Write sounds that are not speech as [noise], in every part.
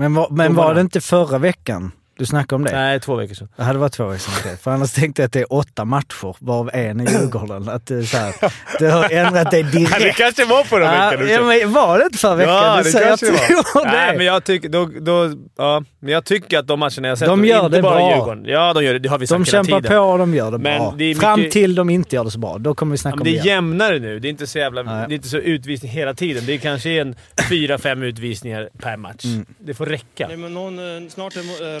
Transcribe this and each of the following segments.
Men, var, men var det. inte förra veckan du snackade om det? Nej, två veckor sedan. Det hade varit två veckor sedan. För annars tänkte jag att det är åtta matcher, varav en i Djurgården. Att det, är så här, det har ändrat dig [laughs] det direkt. kanske var förra Ja, veckan. ja, men var det inte förra veckan? Ja, Du det säger kanske det var. du gjorde Nej, det. men jag tycker, då, då, ja, men jag tycker att de matcherna jag har sett, De gör inte det bara bra. Djurgården. Ja, de gör det. Det har vi sagt De hela kämpar tiden. på och de gör det Men bra. det är Fram mycket- till de inte gör det så bra. Då kommer vi snacka Men om det det är igen. jämnare nu. Det är inte så jävla... Nej. Det är inte så utvisning hela tiden. Det är kanske en fyra, fem utvisningar per match. Mm. Det får räcka. Nej, men någon, eh, snart är mo-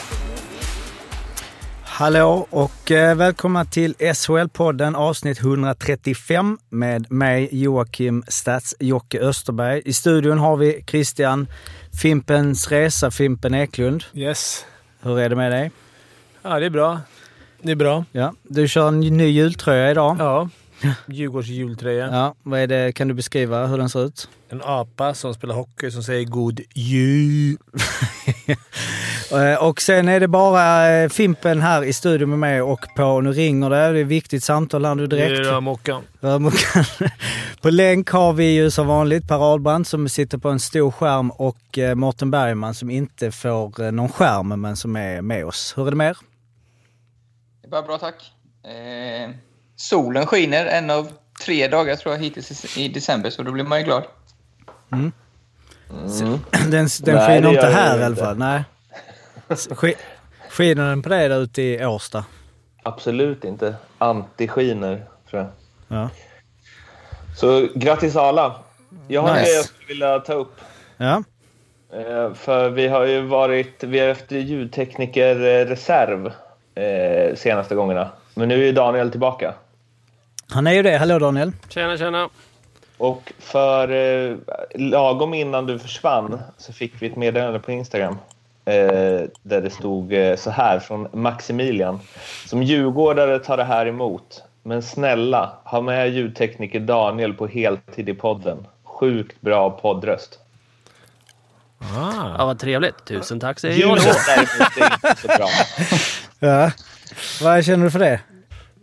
Hallå och eh, välkomna till SHL-podden avsnitt 135 med mig Joakim Stats Jocke Österberg. I studion har vi Christian Fimpens Resa, Fimpen Eklund. Yes. Hur är det med dig? Ja, det är bra. Det är bra. Ja, du kör en ny jultröja idag. Ja. Djurgårds jultröja. Ja, vad är det? Kan du beskriva hur den ser ut? En apa som spelar hockey som säger god jul. [laughs] Eh, Och sen är det bara eh, Fimpen här i studion med mig och på, nu ringer det, det är ett viktigt samtal här nu Det direkt. är Mockan. Rörmokaren. [laughs] På länk har vi ju som vanligt Per Ahlbrand som sitter på en stor skärm och eh, Mårten Bergman som inte får någon skärm men som är med oss. Hur är det med er? Det är bara bra, tack. Eh, solen skiner en av tre dagar tror jag hittills i, i december, så då blir man ju glad. [clears throat] Den, den Nej, skiner inte den här i alla fall. Nej. Sk- Skiner den på dig där ute i Årsta? Absolut inte. Anti-skiner, tror jag. Ja. Så grattis alla! Jag har en Nice. grej jag skulle vilja ta upp. Ja. Eh, För vi har ju varit, vi har haft ljudteknikerreserv eh, senaste gångerna. Men nu är ju Daniel tillbaka. Han är ju det. Hallå Daniel. Tjena, tjena. Och för eh, lagom innan du försvann så fick vi ett meddelande på Instagram. Eh, där det stod eh, så här från Maximilian. Som djurgårdare tar det här emot. Men snälla, ha med ljudtekniker Daniel på heltid i podden. Sjukt bra poddröst. Ja, vad trevligt. Tusen tack säger jag Ljudet då. däremot är inte så bra. [laughs] Ja. Vad känner du för det?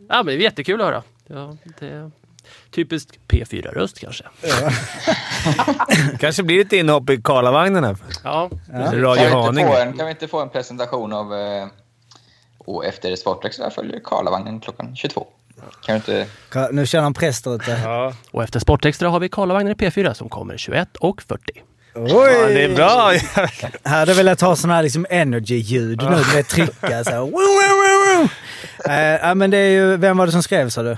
Ja, men det är jättekul att höra. Ja, det är typiskt P4-röst kanske. [laughs] kanske blir ett inhopp i Karlavagnen här. Ja, Kan vi, Radio inte få Haninge. en, kan vi inte få en presentation av... Eh, och efter Sportrex följer Karlavagnen klockan 22. Kan inte... Nu känner han press där ute. Ja. och efter Sportextra har vi Karlavagnen i P4 som kommer 21 och 40. Oj! ja, det är bra. [laughs] Här hade jag velat ha sån här liksom energy-ljud nu med trycka så här. Woo, woo, woo, woo. [laughs] Ja, men det är ju, vem var det som skrev sa du?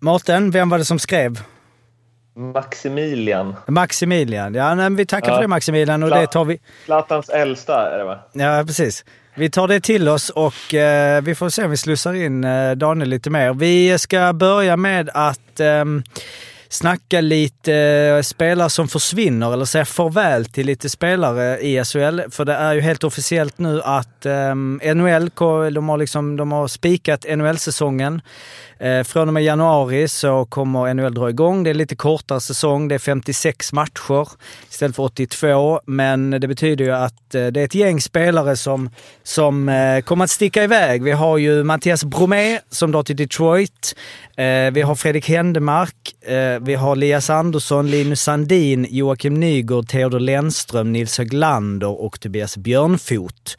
Mårten, vem var det som skrev? Maximilian. Maximilian. Ja, nej, vi tackar Ja. för det Maximilian och det tar vi... Zlatans äldsta är det va? Ja, precis. Vi tar det till oss och eh, vi får se om vi slussar in eh, Daniel lite mer. Vi ska börja med att ehm, snacka lite eh, spelare som försvinner eller säga farväl till lite spelare i SHL. För det är ju helt officiellt nu att eh, um, NHL, de har, liksom, de har spikat NHL-säsongen. Uh, eh, från och med januari så kommer NHL dra igång. Det är lite kortare säsong. Det är 56 matcher istället för 82. Men det betyder ju att uh, det är ett gäng spelare som, som uh, kommer att sticka iväg. Vi har ju Mattias Bromé som drar till Detroit. Vi har Fredrik Händemark. Vi har Lias Andersson, Linus Sandin, Joakim Nygård, Theodor Lennström, Nils Höglander och Tobias Björnfot.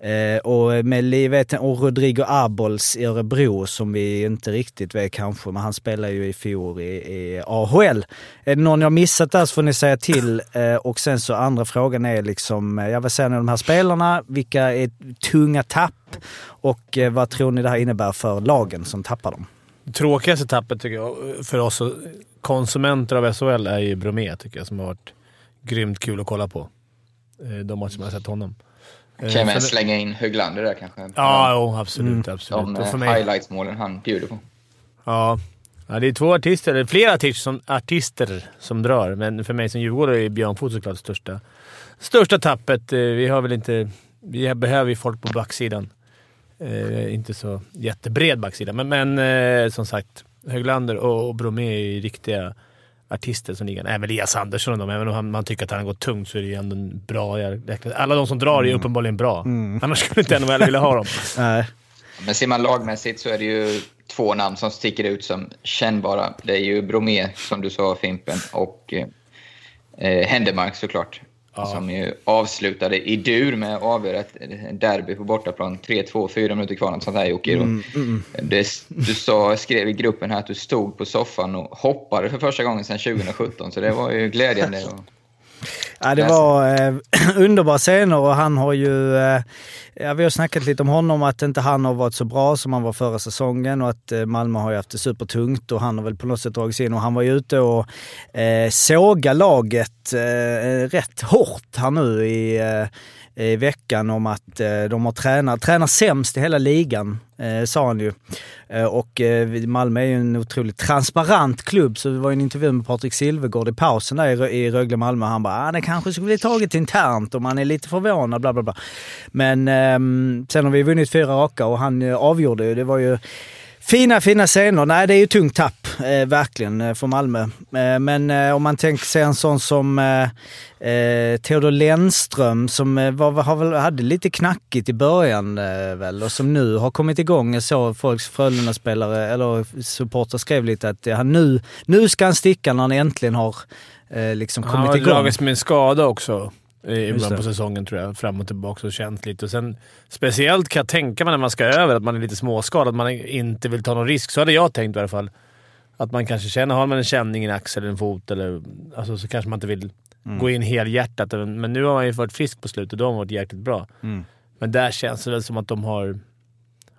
Eh, och med livet och Rodrigo Abols i Örebro som vi inte riktigt vet kanske, men han spelar ju i fjol i, i AHL. Är det någon jag missat där så får ni säga till. [laughs] Eh, och sen så andra frågan är liksom, eh, ja vad säger ni om de här spelarna? Vilka är tunga tapp? Och eh, vad tror ni det här innebär för lagen som tappar dem? Tråkigaste tappet tycker jag för oss konsumenter av SHL är ju Bromé tycker jag, som har varit grymt kul att kolla på. Eh, De matcher man har sett honom. Eh, Kan jag för- slänga in Höglander där kanske? Ja, jo, absolut. absolut. De eh, highlights-målen han bjuder på. ja. ja, det är två artister, eller flera artister som, artister som drar, men för mig som djurgårdare är Björn Fot såklart största, största tappet. Eh, vi har väl inte... Vi behöver ju folk på backsidan. Eh, inte så jättebred backsida, men, men eh, som sagt. Höglander och, och Bromé är ju riktiga artister som ligan. Även Elias Andersson och dem. Även om han, man tycker att han har gått tungt så är det ju ändå en bra jäkla... Alla de som drar är ju uppenbarligen bra. Annars skulle inte NHL vilja ha dem. [laughs] Nej. Men ser man lagmässigt så är det ju två namn som sticker ut som kännbara. Det är ju Bromé, som du sa Fimpen, och eh, Händemark såklart. Som ju avslutade i dur med att avgöra ett derby på bortaplan. 3-2, fyra minuter kvar. Något sånt där Jocke. Mm, Det, du sa, skrev i gruppen här att du stod på soffan och hoppade för första gången sedan 2017. Så det var ju glädjande. Och, [laughs] Ja, det var eh, [clears throat] underbara scener och han har ju... Eh, ja, vi har snackat lite om honom, att inte han har varit så bra som han var förra säsongen och att eh, Malmö har ju haft det supertungt och han har väl på något sätt dragits in och han var ju ute och eh, såga laget eh, rätt hårt här nu i, eh, i veckan om att eh, de har tränat, tränar sämst i hela ligan, eh, sa han ju. Eh, och eh, Malmö är ju en otroligt transparent klubb, så det var ju en intervju med Patrik Silvergård i pausen där i, Rögle-Malmö. Han bara ah, det kanske skulle bli taget internt och man är lite förvånad, bla bla bla. Men eh, sen har vi vunnit fyra raka och han eh, avgjorde ju. Det var ju Fina, fina scener. Nej, det är ju tungt tapp, eh, verkligen, eh, för Malmö. Eh, men eh, om man tänker sig en sån som eh, eh, Theodor Lennström som eh, var, har väl, hade lite knackigt i början väl och som nu har kommit igång. Jag såg folks Frölunda-spelare, eller supportrar skrev lite att han nu, nu ska han sticka när han äntligen har liksom Han kommit har igång. dragits med en skada också i Just början det. på säsongen tror jag. Fram och tillbaka och känt lite. Och sen, speciellt kan jag tänka mig när man ska över att man är lite småskadad, att man inte vill ta någon risk. Så hade jag tänkt i alla fall. Att man kanske känner, har man en känning i en axel eller en fot eller, alltså, så kanske man inte vill Mm. gå in helhjärtat. Men nu har han ju varit frisk på slutet och då har han varit jäkligt bra. Mm. Men där känns det väl som att de har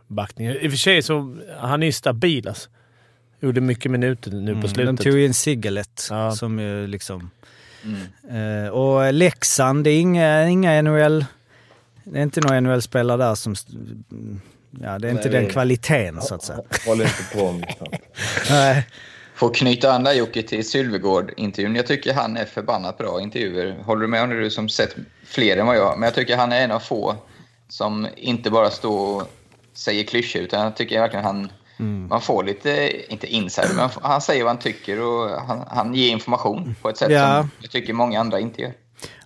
backning. I och för sig så han är ju stabil alltså. Gjorde mycket minuter nu på Mm, slutet. De tog ju in Sigalet Ja. som ju liksom... mm. Eh, och Leksand, det är inga, inga NHL... Det är inte några NHL-spelare där som... Ja, det är inte Nej, den vi- kvaliteten så att säga. Håller inte på med. [laughs] Nej. Får knyta an där Jocke till Sylvegård-intervjun. Jag tycker han är förbannat bra intervjuer. Håller du med om det du som sett fler än vad jag? Men jag tycker han är en av få som inte bara står och säger klyschor utan jag tycker verkligen han... Man får lite, inte insider, men han säger vad han tycker och han, han ger information på ett sätt Ja. som jag tycker många andra inte gör.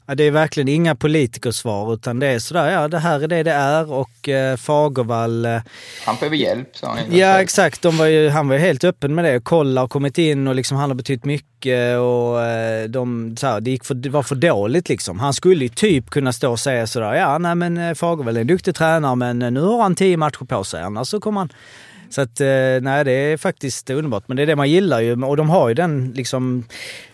Ja, det är verkligen inga politikersvar utan det är sådär, ja det här är det det är och eh, Fagervall... Eh, Han behöver hjälp, sa han. ja exakt, de var ju, han var ju helt öppen med det. Kolla har kommit in och liksom han har betytt mycket och eh, de, så här, det, gick för, det var för dåligt liksom. Han skulle ju typ kunna stå och säga sådär, ja nej men eh, Fagervall är en duktig tränare men eh, nu har han tio matcher på sig annars så kommer han... Så att, eh, nej det är faktiskt underbart. Men det är det man gillar ju och de har ju den liksom,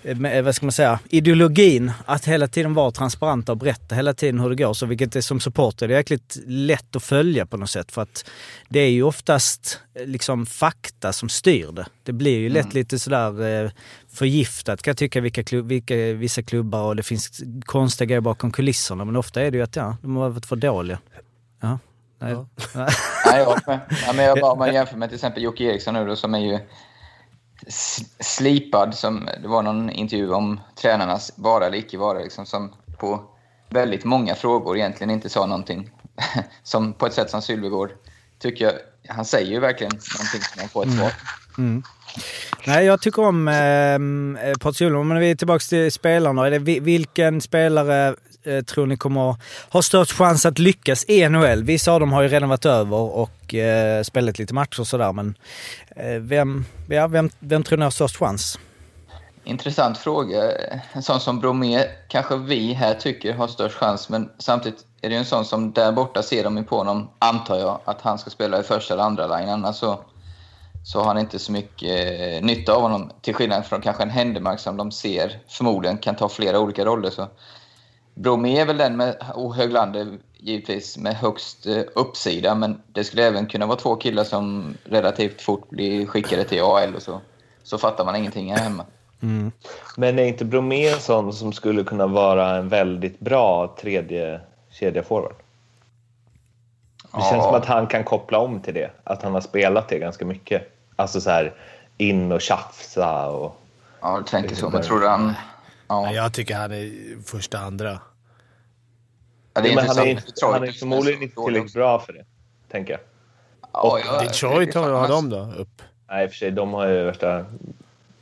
eh, med- vad ska man säga, ideologin att hela tiden vara transparenta och berätta hela tiden hur det går. Så vilket är som supporter det är jäkligt lätt att följa på något sätt. För att det är ju oftast eh, liksom fakta som styr det. Det blir ju lätt lite sådär eh, förgiftat kan jag tycka vilka, klubb, vilka vissa klubbar och det finns konstiga grejer bakom kulisserna. Men ofta är det ju att ja, de har varit för dåliga. Ja. Nej. [laughs] Nej, jag med. Ja, men jag bara, om man jämför med till exempel Jocke Eriksson nu då, som är ju slipad. Som, det var någon intervju om tränarnas vara eller icke vara, liksom, som på väldigt många frågor egentligen inte sa någonting. [laughs] som på ett sätt som Sylvegård tycker jag, han säger ju verkligen någonting som man får ett svar. Nej, jag tycker om eh, Patrik men vi är tillbaka till spelarna. Är det, vi- vilken spelare eh, tror ni kommer ha störst chans att lyckas i NHL? Vissa av dem har ju redan varit över och eh, spelat lite matcher och sådär, men eh, vem, ja, vem, vem tror ni har störst chans? Intressant fråga. En sån som Bromé kanske vi här tycker har störst chans, men samtidigt är det ju en sån som där borta ser de ju på honom, antar jag, att han ska spela i första eller andra line. Annars så, alltså, så har han inte så mycket eh, nytta av honom. Till skillnad från kanske en Händemark som de ser förmodligen kan ta flera olika roller. Så. Bromé är väl den med, och Höglander givetvis, med högst eh, uppsida. Men det skulle även kunna vara två killar som relativt fort blir skickade till AL och så. Så fattar man ingenting här hemma. Men är inte Bromé en sån som skulle kunna vara en väldigt bra tredje kedjeforward? Det känns Ja. som att han kan koppla om till det. Att han har spelat det ganska mycket. Alltså så här in och tjafsa och... Ja, du tänker så. Men tror du han... Ja, Ja. jag tycker han är första, andra. Ja, det är men han är, inte, han är förmodligen inte tillräckligt bra för det, tänker jag. Ja, ja, Detroit det är har de då upp. Nej, i och för sig, de har ju värsta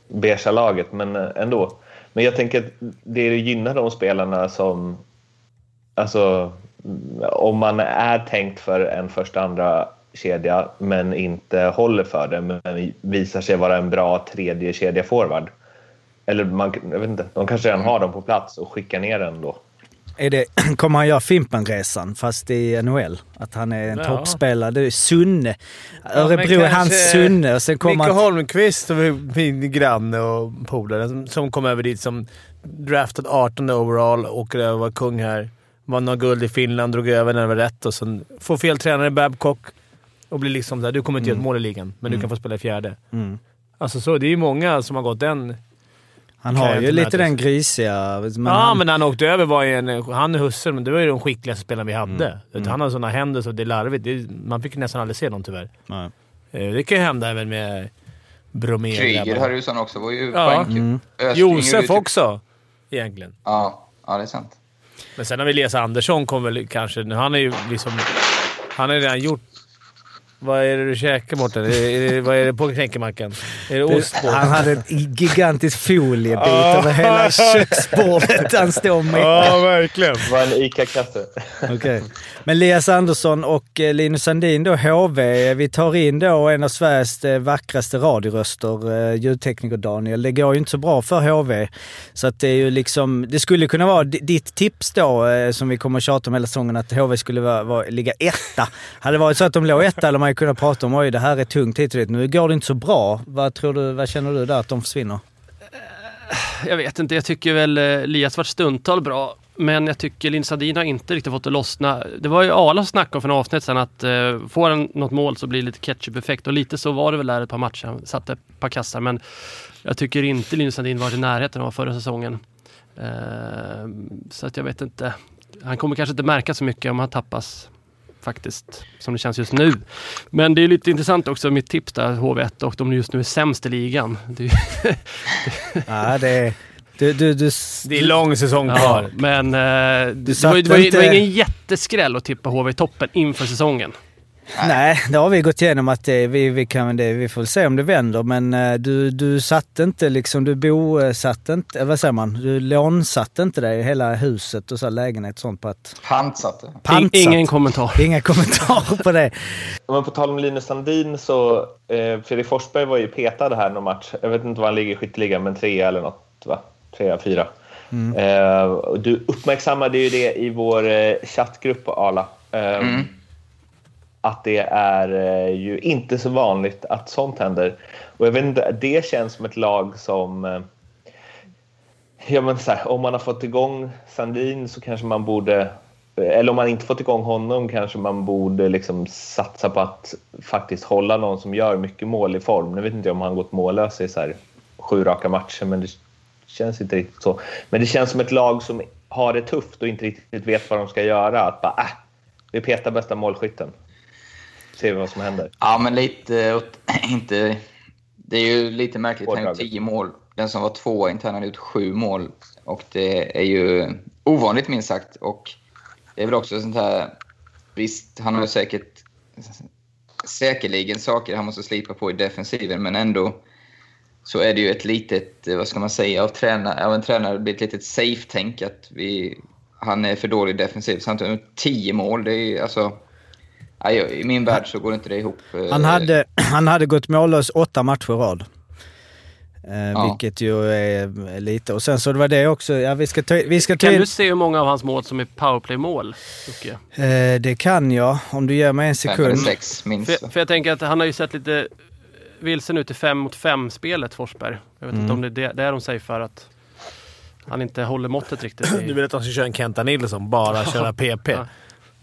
beiga laget, men eh, ändå. Men jag tänker att det gynnar de spelarna som... Alltså, om man är tänkt för en första andra kedja men inte håller för det, men visar sig vara en bra tredje kedja forward. Eller man, jag vet inte, de kanske redan har dem på plats och skickar ner den då. Är det, [clears throat] kommer han göra Fimpen-resan fast i NHL? Att han är en Ja. toppspelare. Det är Sunne. Örebro är hans Sunne och sen kommer Micke han... Holmqvist, min granne och polare, som, som kom över dit som draftad 18 overall, åker över och var kung här. Vann några guld i Finland, drog över när det var rätt och sen får fel tränare Babcock och blir liksom såhär, du kommer inte göra ett mål i ligan, men du kan få spela i fjärde. Mm. Alltså så, det är ju många som har gått den... Han har ju lite den grisiga... Men ja, han, men när han åkte över var ju en... Han och Husse, men det var ju de skickligaste spelarna vi hade. Mm. Han har sådana händer så det är larvigt. Det är, man fick nästan aldrig se dem tyvärr. Nej. Eh, Det kan ju hända även med Bromé. Kryger. Harrison också var ju Ja. Mm. Josef typ- också, egentligen. Ja, ja, det är sant. Men sen har vi Elias Andersson kom väl kanske... nu- Han är ju liksom... Han har redan gjort... Vad är det du käkar Mårten? Vad är det på knäckemackan? Är det ost på? han hade en gigantisk foliebit över hela [laughs] köksbordet han står med. Ja, verkligen. Det var en ICA-kasse. Okej. Men Elias Andersson och eh, Linus Sandin då, HV. Vi tar in då en av Sveriges eh, vackraste radioröster, eh, ljudtekniker Daniel. Det går ju inte så bra för HV. Så att det är ju liksom, det skulle kunna vara di- ditt tips då, eh, som vi kommer att tjata om hela säsongen, att HV skulle vara, vara, ligga etta. Hade det varit så att de låg etta hade man ju kunna prata om oj, det här är tungt hit och dit. Nu går det inte så bra. Vad, tror du, vad känner du där att de försvinner? Eh, jag vet inte, jag tycker väl Lias Elias var stundtal bra. Men jag tycker Linsadin har inte riktigt fått det lossna. Det var ju Arla som snackade om för en avsnitt sedan att eh, får han något mål så blir det lite ketchup-effekt. Och lite så var det väl där ett par matcher. Han satte ett par kassar. Men jag tycker inte Linus Sandin var i närheten av förra säsongen. Eh, så att jag vet inte. Han kommer kanske inte märka så mycket om han tappas faktiskt, som det känns just nu. Men det är lite intressant också, mitt tips där, HV1, och de just nu är sämst i ligan. Det är, [laughs] Ja, det är... Du, du, du, Det är lång säsong Ja, kvar. men eh, det, var, det, var, det var ingen jätteskräll att tippa HV i toppen inför säsongen. Nej, det har vi gått igenom att det, vi, vi, kan, det, vi får se om det vänder. Men eh, du, du satte inte liksom, du bosatte inte, eh, vad säger man, du lånsatte inte dig i hela huset och så lägenhet och sånt på att Pantsatte. Pantsatt. ingen kommentar. [laughs] Inga kommentarer på det. [laughs] Men på tal om Linus Sandin så, eh, Fredrik Forsberg var ju petad här någon match. Jag vet inte var han ligger i skytteligan, men trea eller något va? Trea, fyra. Eh, och du uppmärksammade ju det i vår eh, chattgrupp på Arla. Eh, att det är eh, ju inte så vanligt att sånt händer. Och jag vet inte, det känns som ett lag som... Eh, ja, men så här, om man har fått igång Sandin så kanske man borde... Eh, eller om man inte fått igång honom kanske man borde liksom satsa på att faktiskt hålla någon som gör mycket mål i form. Nu vet inte jag om han gått mållös i så här sju raka matcher, men det känns inte riktigt så. Men det känns som ett lag som har det tufft och inte riktigt vet vad de ska göra. Att bara, äh, vi petar bästa målskytten. Ser vi vad som händer. Ja, men lite... [clears throat] Inte, det är ju lite märkligt. Han har gjort tio mål. Den som var tvåa internt har gjort sju mål. Och det är ju ovanligt minst sagt. Och det är väl också sånt här... Visst, han har ju säkert säkerligen saker han måste slipa på i defensiven, men ändå så är det ju ett litet, eh, vad ska man säga, av, träna, av en tränare, det blir ett litet safe-tänk att vi, han är för dålig defensivt. Samtidigt tio mål, det är alltså ja, I min värld så går inte det ihop. eh, Han hade, [clears throat] han hade gått mållös åtta matcher i rad. Eh, Ja. Vilket ju är lite. Och sen så det var det också, ja vi ska ta, vi ska ta Kan in, du se hur många av hans mål som är powerplay-mål, eh, Det kan jag, om du ger mig en fem sekund. sex minst. För, för jag tänker att han har ju sett lite vilsen ut i 5 mot 5-spelet, Forsberg. Jag vet inte om det är det, det är de säger för att han inte håller måttet riktigt. [clears throat] Du I, vill att de ska köra en Kenta Nilsson, bara [laughs] köra PP. Ja.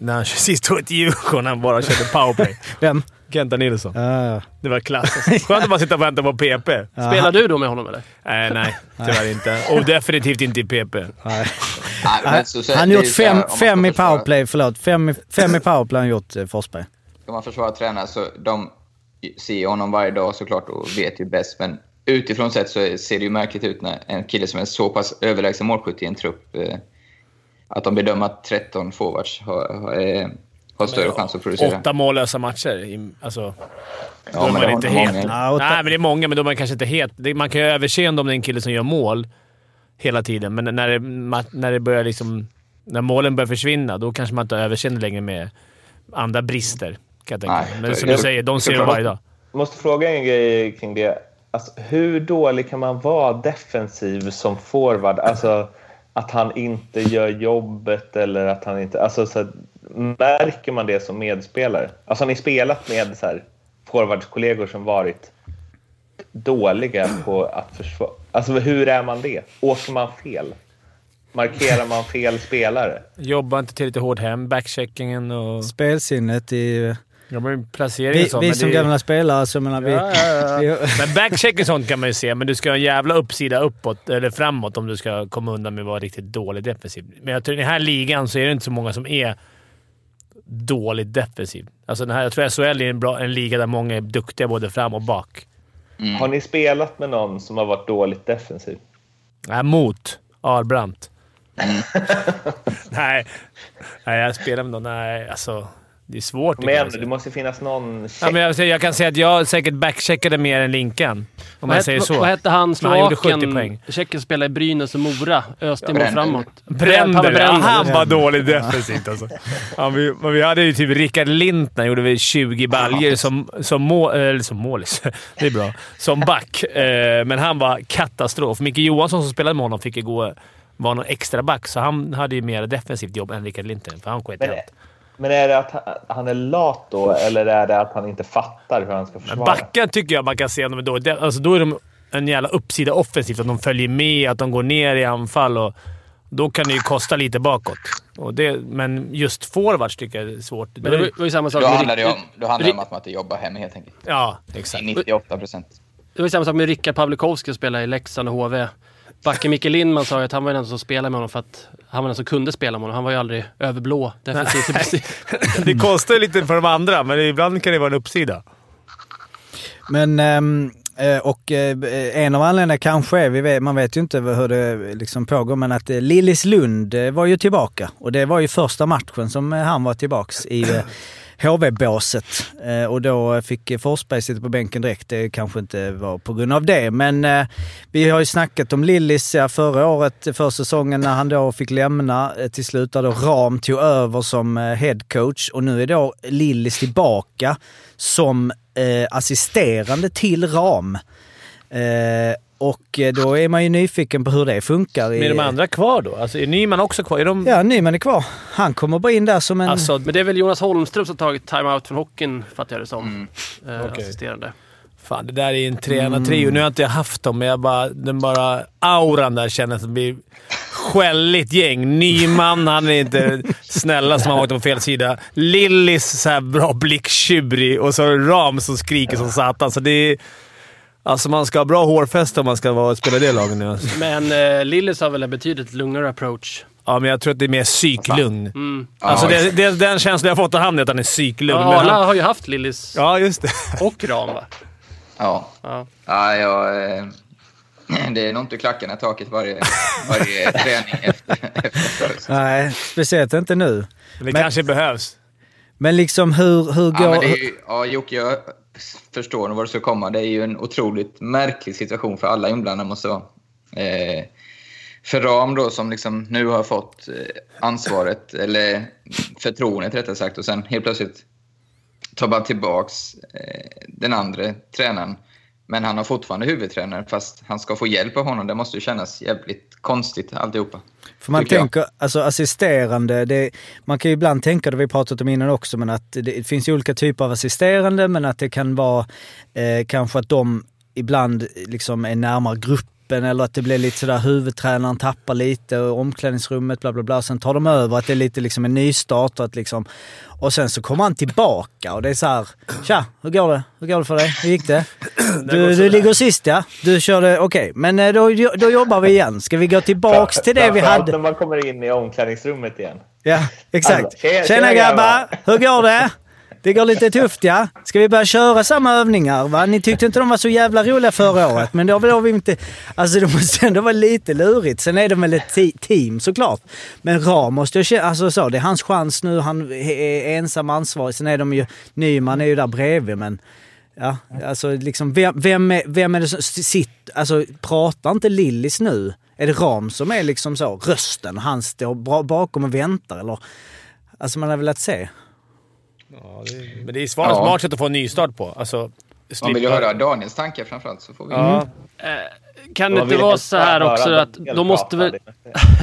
När han [laughs] sist tog ett Djurgården han bara körde powerplay. [laughs] Vem? Kenta Nilsson. Ja. Det var klass. Skönt att bara sitta och vänta på PP. Spelar du då med honom eller? Nej, [laughs] nej. Tyvärr inte. Och definitivt inte i PP. Nej. Han har gjort fem, fem i powerplay, förlåt. Fem, i- fem i powerplay har han gjort, eh, Forsberg. Ska man försvara tränare så de ser honom varje dag såklart och vet ju bäst. Men utifrån sett så ser det ju märkligt ut när en kille som är så pass överlägsen målskytt i en trupp eh, att de bedömer att 13 forwards har, har, eh, har större chans att producera. Åtta mållösa matcher. i- Alltså, då Ja, är men man inte het. många. Åtta- Nej, men det är många, men då är man kanske inte het. Det- Man kan ju överseende om det är en kille som gör mål hela tiden, men när det, när det börjar liksom... När målen börjar försvinna, då kanske man inte överseende längre med andra brister. Kan jag tänka. Nej, men som du säger, de ser det varje dag. Måste fråga en grej kring det. Alltså, hur dålig kan man vara defensiv som forward? Alltså, att han inte gör jobbet eller att han inte... Alltså, så här, märker man det som medspelare? Alltså, har ni spelat med så här, forwardskollegor som varit dåliga på att försvara? Alltså, hur är man det? Åker man fel? Markerar man fel spelare? Jobbar inte tillräckligt hårt hem, backcheckingen och... Spelsinnet i... Ja, men placeringen Vi, så, vi men som det- gamla spelare så menar vi... Ja, ja, ja. vi Men backcheck och sånt kan man ju se, men du ska ha en jävla uppsida uppåt, eller framåt om du ska komma undan med att vara riktigt dålig defensiv. Men jag tror i den här ligan så är det inte så många som är dåligt defensiv. Alltså den här, jag tror SHL är en, bra, en liga där många är duktiga både fram och bak. Har ni spelat med någon som har varit dåligt defensiv? Nej, mot Ahlbrandt. [laughs] nej. nej, jag spelar med någon. Nej, alltså. Det är svårt. Men jag. det måste finnas någon Ja, men jag, jag kan säga att jag säkert backcheckade mer än Linkan. Om Vad man säger så. Vad hette han, Men han gjorde 70 slovaken, poäng. tjecken spelade i Brynäs och Mora? Öste mål Bränder. framåt. Bränder. Pavel Ja, han Bränder. var dålig defensivt alltså. Ja, vi, men vi hade ju typ Rickard Lintner, gjorde vi 20 baljor som, som, mål, eller som målis. [laughs] Det är bra. Som back. Eh, Men han var katastrof. Micke Johansson som spelade med honom fick ju gå var någon extra back, så han hade ju mer defensivt jobb än Rickard Lintner, för han sket i allt. Men är det att han- är lat då, eller är det att han inte fattar hur han ska Men försvara? backar tycker jag man kan se dåliga. Alltså, då är de en jävla uppsida offensivt. Att de följer med, att de går ner i anfall. Och då kan det ju kosta lite bakåt. Och det, men just forwards tycker jag är svårt. Men det var, ju samma sak Då med handlar det om, då handlar det om att man inte jobbar hemma helt enkelt. Ja, exakt. 98 procent. Det var ju samma sak med Rickard Pavlikovski som spelade i Leksand och HV. Backen Micke Lindman sa ju att han var den som spelade med honom för att han var den som kunde spela med honom. Han var ju aldrig överblå defensivt. [laughs] [laughs] Det kostar ju lite för de andra, men ibland kan det vara en uppsida. Men, ehm, eh, och eh, en av anledningarna kanske är, vet, man vet ju inte hur det liksom pågår, men att eh, Lillis Lund eh, var ju tillbaka. Och det var ju första matchen som eh, han var tillbaks i eh, HV-båset. Eh, och då fick Forsberg sitta på bänken direkt. Det kanske inte var på grund av det, men eh, vi har ju snackat om Lillis förra året, för säsongen när han då fick lämna eh, till slut, där då Ram tog över som headcoach. Och nu är då Lillis tillbaka som assisterande till Ram. Och eh, då är man ju nyfiken på hur det funkar. Men är de andra kvar då? Alltså, är Nyman också kvar? Är de... Ja, Nyman är kvar. Han kommer bara in där som en... Alltså, Men det är väl Jonas Holmström som tagit time-out från hockeyn, fattar jag det som. Eh, Okej. Assisterande. Fan, det där är en tränartrio. Nu har jag inte haft dem, men jag bara, den bara auran där känner att det blir skälligt gäng. Nyman, han är inte snälla som har varit på fel sida. Lillis, så här bra blick, tjurig och så Ram som skriker som satan. Så det är, alltså man ska ha bra hårfäste om man ska vara, spela i det laget nu. Alltså. Men eh, Lillis har väl en betydligt lugnare approach. Ja, men jag tror att det är mer psyklugn. Mm. Alltså det, det, den känslan jag har fått av han är att han är psyklugn. Ja, Arla han, har ju haft Lillis ja, just det. [laughs] och Ram va? Ja. Ja. Ja, jag, eh, [clears throat] det är nog inte klackarna i taket varje, varje [laughs] träning efter, efter. Nej, speciellt inte nu. Men det Men- kanske behövs. Men liksom hur, hur går... Ja, men det är ju, ja, Jocke, jag förstår nog vad det ska komma. Det är ju en otroligt märklig situation för alla inblandade måste vara. Eh, för Ram då, som liksom nu har fått eh, ansvaret, eller förtroendet rättare sagt, och sen helt plötsligt tar man tillbaks eh, den andra tränaren. Men han har fortfarande huvudtränare, fast han ska få hjälp av honom. Det måste ju kännas jävligt konstigt alltihopa. För man tycker jag. tänker, alltså assisterande, det, man kan ju ibland tänka, det vi pratat om innan också, men att det finns ju olika typer av assisterande, men att det kan vara eh, kanske att de ibland liksom är närmare gruppen eller att det blir lite sådär huvudtränaren tappar lite och omklädningsrummet bla bla bla. Sen tar de över, att det är lite liksom en nystart och att liksom... Och sen så kommer han tillbaka och det är så här, Tja, hur går det? Hur går det för dig? Hur gick det? [clears throat] Du, du ligger sist ja. Du körde, okej. Men eh, då, då jobbar vi igen. Ska vi gå tillbaks till det vi hade? när man kommer in i omklädningsrummet igen. Ja, exakt. Alltså, tjena, Tjena tjena, grabbar! Hur går det? [laughs] Det går lite tufft ja. Ska vi börja köra samma övningar? Va? Ni tyckte inte de var så jävla roliga förra året, men då har vi inte... Alltså det måste ändå vara lite lurigt. Sen är de väl ett team såklart. Men Ram måste jag känna... Alltså så, det är hans chans nu. Han är ensam ansvarig. Sen är de ju... Nyman är ju där bredvid, men... Ja, alltså liksom vem, vem, är, vem är det som sitter... Alltså pratar inte Lillis nu? Är det Ram som är liksom så rösten? Han står bakom och väntar eller? Alltså man har velat se. Ja, det, men det är smart, Ja. smart sätt att få en nystart på. Alltså, Man vill ju höra Daniels tankar framförallt så får vi... Ja, Kan det inte vara så här också att de måste väl...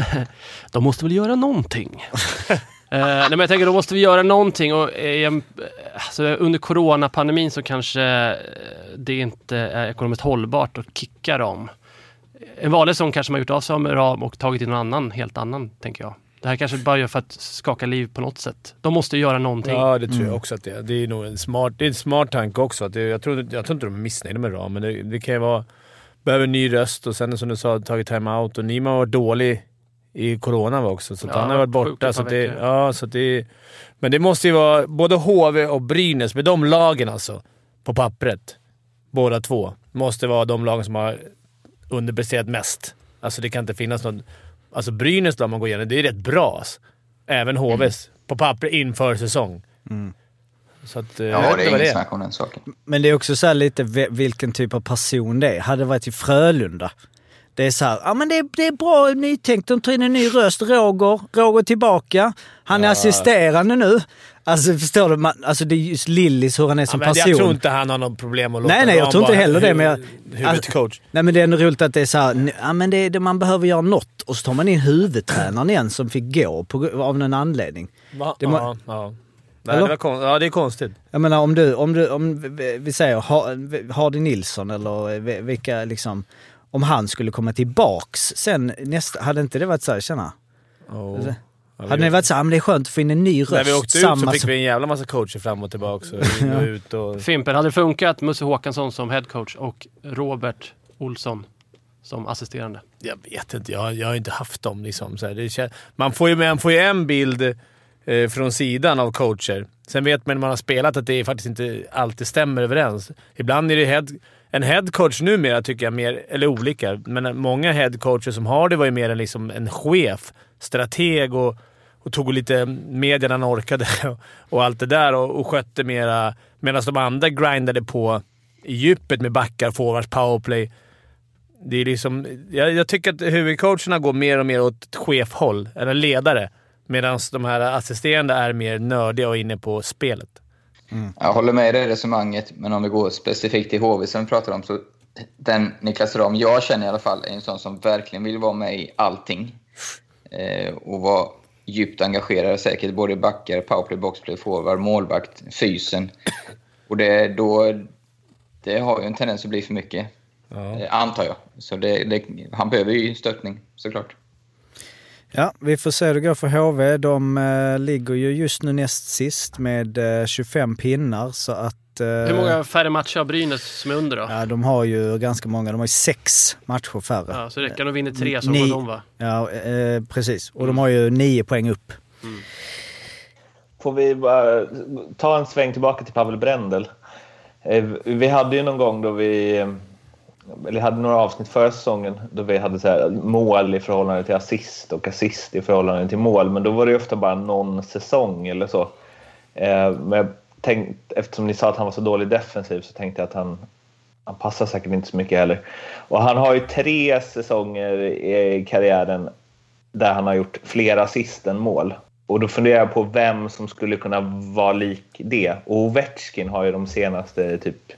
[laughs] De måste väl göra någonting? [laughs] eh, nej, men jag tänker, de måste vi göra någonting och eh, en- alltså, under coronapandemin så kanske det inte är ekonomiskt hållbart att kicka dem. En vanlig säsong kanske man gjort av sig med ram och tagit in någon annan, helt annan, tänker jag. Det här kanske bara gör för att skaka liv på något sätt. De måste göra någonting. ja, det tror jag också att det är. Det är nog en smart, det är en smart tanke också. Att det, jag, tror, jag tror inte de är missnöjda med Ram, men det, det kan ju vara... Behöver en ny röst och sen som du sa, tagit time-out. Och Niman var dålig i corona var också, så Ja, han har varit borta. Så att det, ja, så att det, men det måste ju vara både HV och Brynäs, med de lagen alltså, på pappret. Båda två. Måste vara de lagen som har underpresterat mest. Alltså det kan inte finnas någon... Alltså Brynäs lag man går igenom, det är rätt bra. Alltså. Även HVs. På pappret inför säsong. Så att, eh, jag Ja, vet det är inget snack om den saken. Men det är också så här lite vilken typ av person det är. Hade det varit i Frölunda, det är så här, ja men det är, det är bra nytänkt, de tar in en ny röst. Roger, Roger tillbaka. Han är assisterande nu. Alltså förstår du? Man, alltså det är just Lillis hur han är Ja, som men person. jag tror inte han har något problem att låta Nej, nej, jag tror inte heller det, men jag- hu- Huvudcoach. Nej men det är ändå roligt att det är så här, n- ja men det, det, man behöver göra något och så tar man in huvudtränaren igen som fick gå på, av någon anledning. Va? det ja, ja. Nej, det var ja, det är konstigt. Jag menar om du, om du, om vi- säger Ha- Hardy Nilsson eller vi- vilka liksom, om han skulle komma tillbaks sen nästa, hade inte det varit så här, tjena? Oh. Hade det varit så här, men det är skönt att få in en ny röst. När vi åkte ut samma så fick som- vi en jävla massa coacher fram och tillbaka. Och in och [laughs] ut och... Fimpen, hade det funkat Musse Håkansson som headcoach och Robert Olsson som assisterande? Jag vet inte, jag, jag har inte haft dem. Liksom, så här. Man, får ju, man får ju en bild eh, från sidan av coacher. Sen vet man när man har spelat att det faktiskt inte alltid stämmer överens. Ibland är det head, en headcoach numera, tycker jag, mer, eller olika, men många headcoacher som har det var ju mer en, liksom, en chef, strateg och, och tog lite media när han orkade [laughs] och allt det där och, och skötte mera. Medan de andra grindade på i djupet med backar, forwards, powerplay. Det är liksom, jag, jag tycker att huvudcoacherna går mer och mer åt ett chefhåll, eller ledare. Medan de här assisterande är mer nördiga och inne på spelet. Mm. Jag håller med i det resonemanget, men om vi går specifikt till HV som vi pratar om så den Niklas Ram jag känner i alla fall är en sån som verkligen vill vara med i allting. Eh, och vara djupt engagerad säkert både backar, powerplay, boxplay, forward, målvakt, fysen. Och det, då, det har ju en tendens att bli för mycket, eh, antar jag. Så det, det, han behöver ju stöttning såklart. Ja, vi får se hur det går för HV. De eh, ligger ju just nu näst sist med eh, 25 pinnar så att... eh, Hur många färre matcher har Brynäs som är under då? Ja, de har ju ganska många. De har ju sex matcher färre. Ja, så räcker de vinner tre så Ni- går de va? Ja, eh, precis. Och de har ju nio poäng upp. Får vi bara ta en sväng tillbaka till Pavel Brendel. Eh, Vi hade ju någon gång då vi, eller hade några avsnitt förra säsongen då vi hade så här mål i förhållande till assist och assist i förhållande till mål. Men då var det ju ofta bara någon säsong eller så. Eh, Men tänkt, eftersom ni sa att han var så dålig defensiv så tänkte jag att han, han passar säkert inte så mycket heller. Och han har ju tre säsonger i karriären där han har gjort fler assist än mål. Och då funderar jag på vem som skulle kunna vara lik det. Och Ovechkin har ju de senaste typ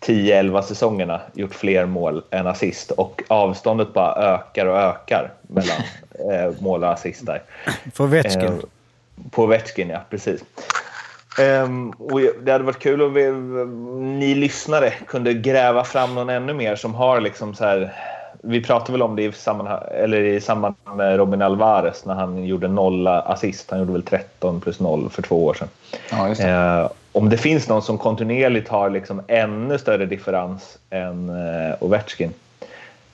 10-11 säsongerna gjort fler mål än assist och avståndet bara ökar och ökar mellan [laughs] eh, mål och assist där. För Ovechkin. Eh, på Ovechkin, ja. Precis. Ehm, och det hade varit kul om vi, ni lyssnare kunde gräva fram någon ännu mer som har liksom så här... Vi pratade väl om det i, eller i samband med Robin Alvarez när han gjorde noll assist. Han gjorde väl 13 plus 0 för två år sedan. Ja, just det. Eh, om det finns någon som kontinuerligt har liksom ännu större differens än eh, Ovechkin.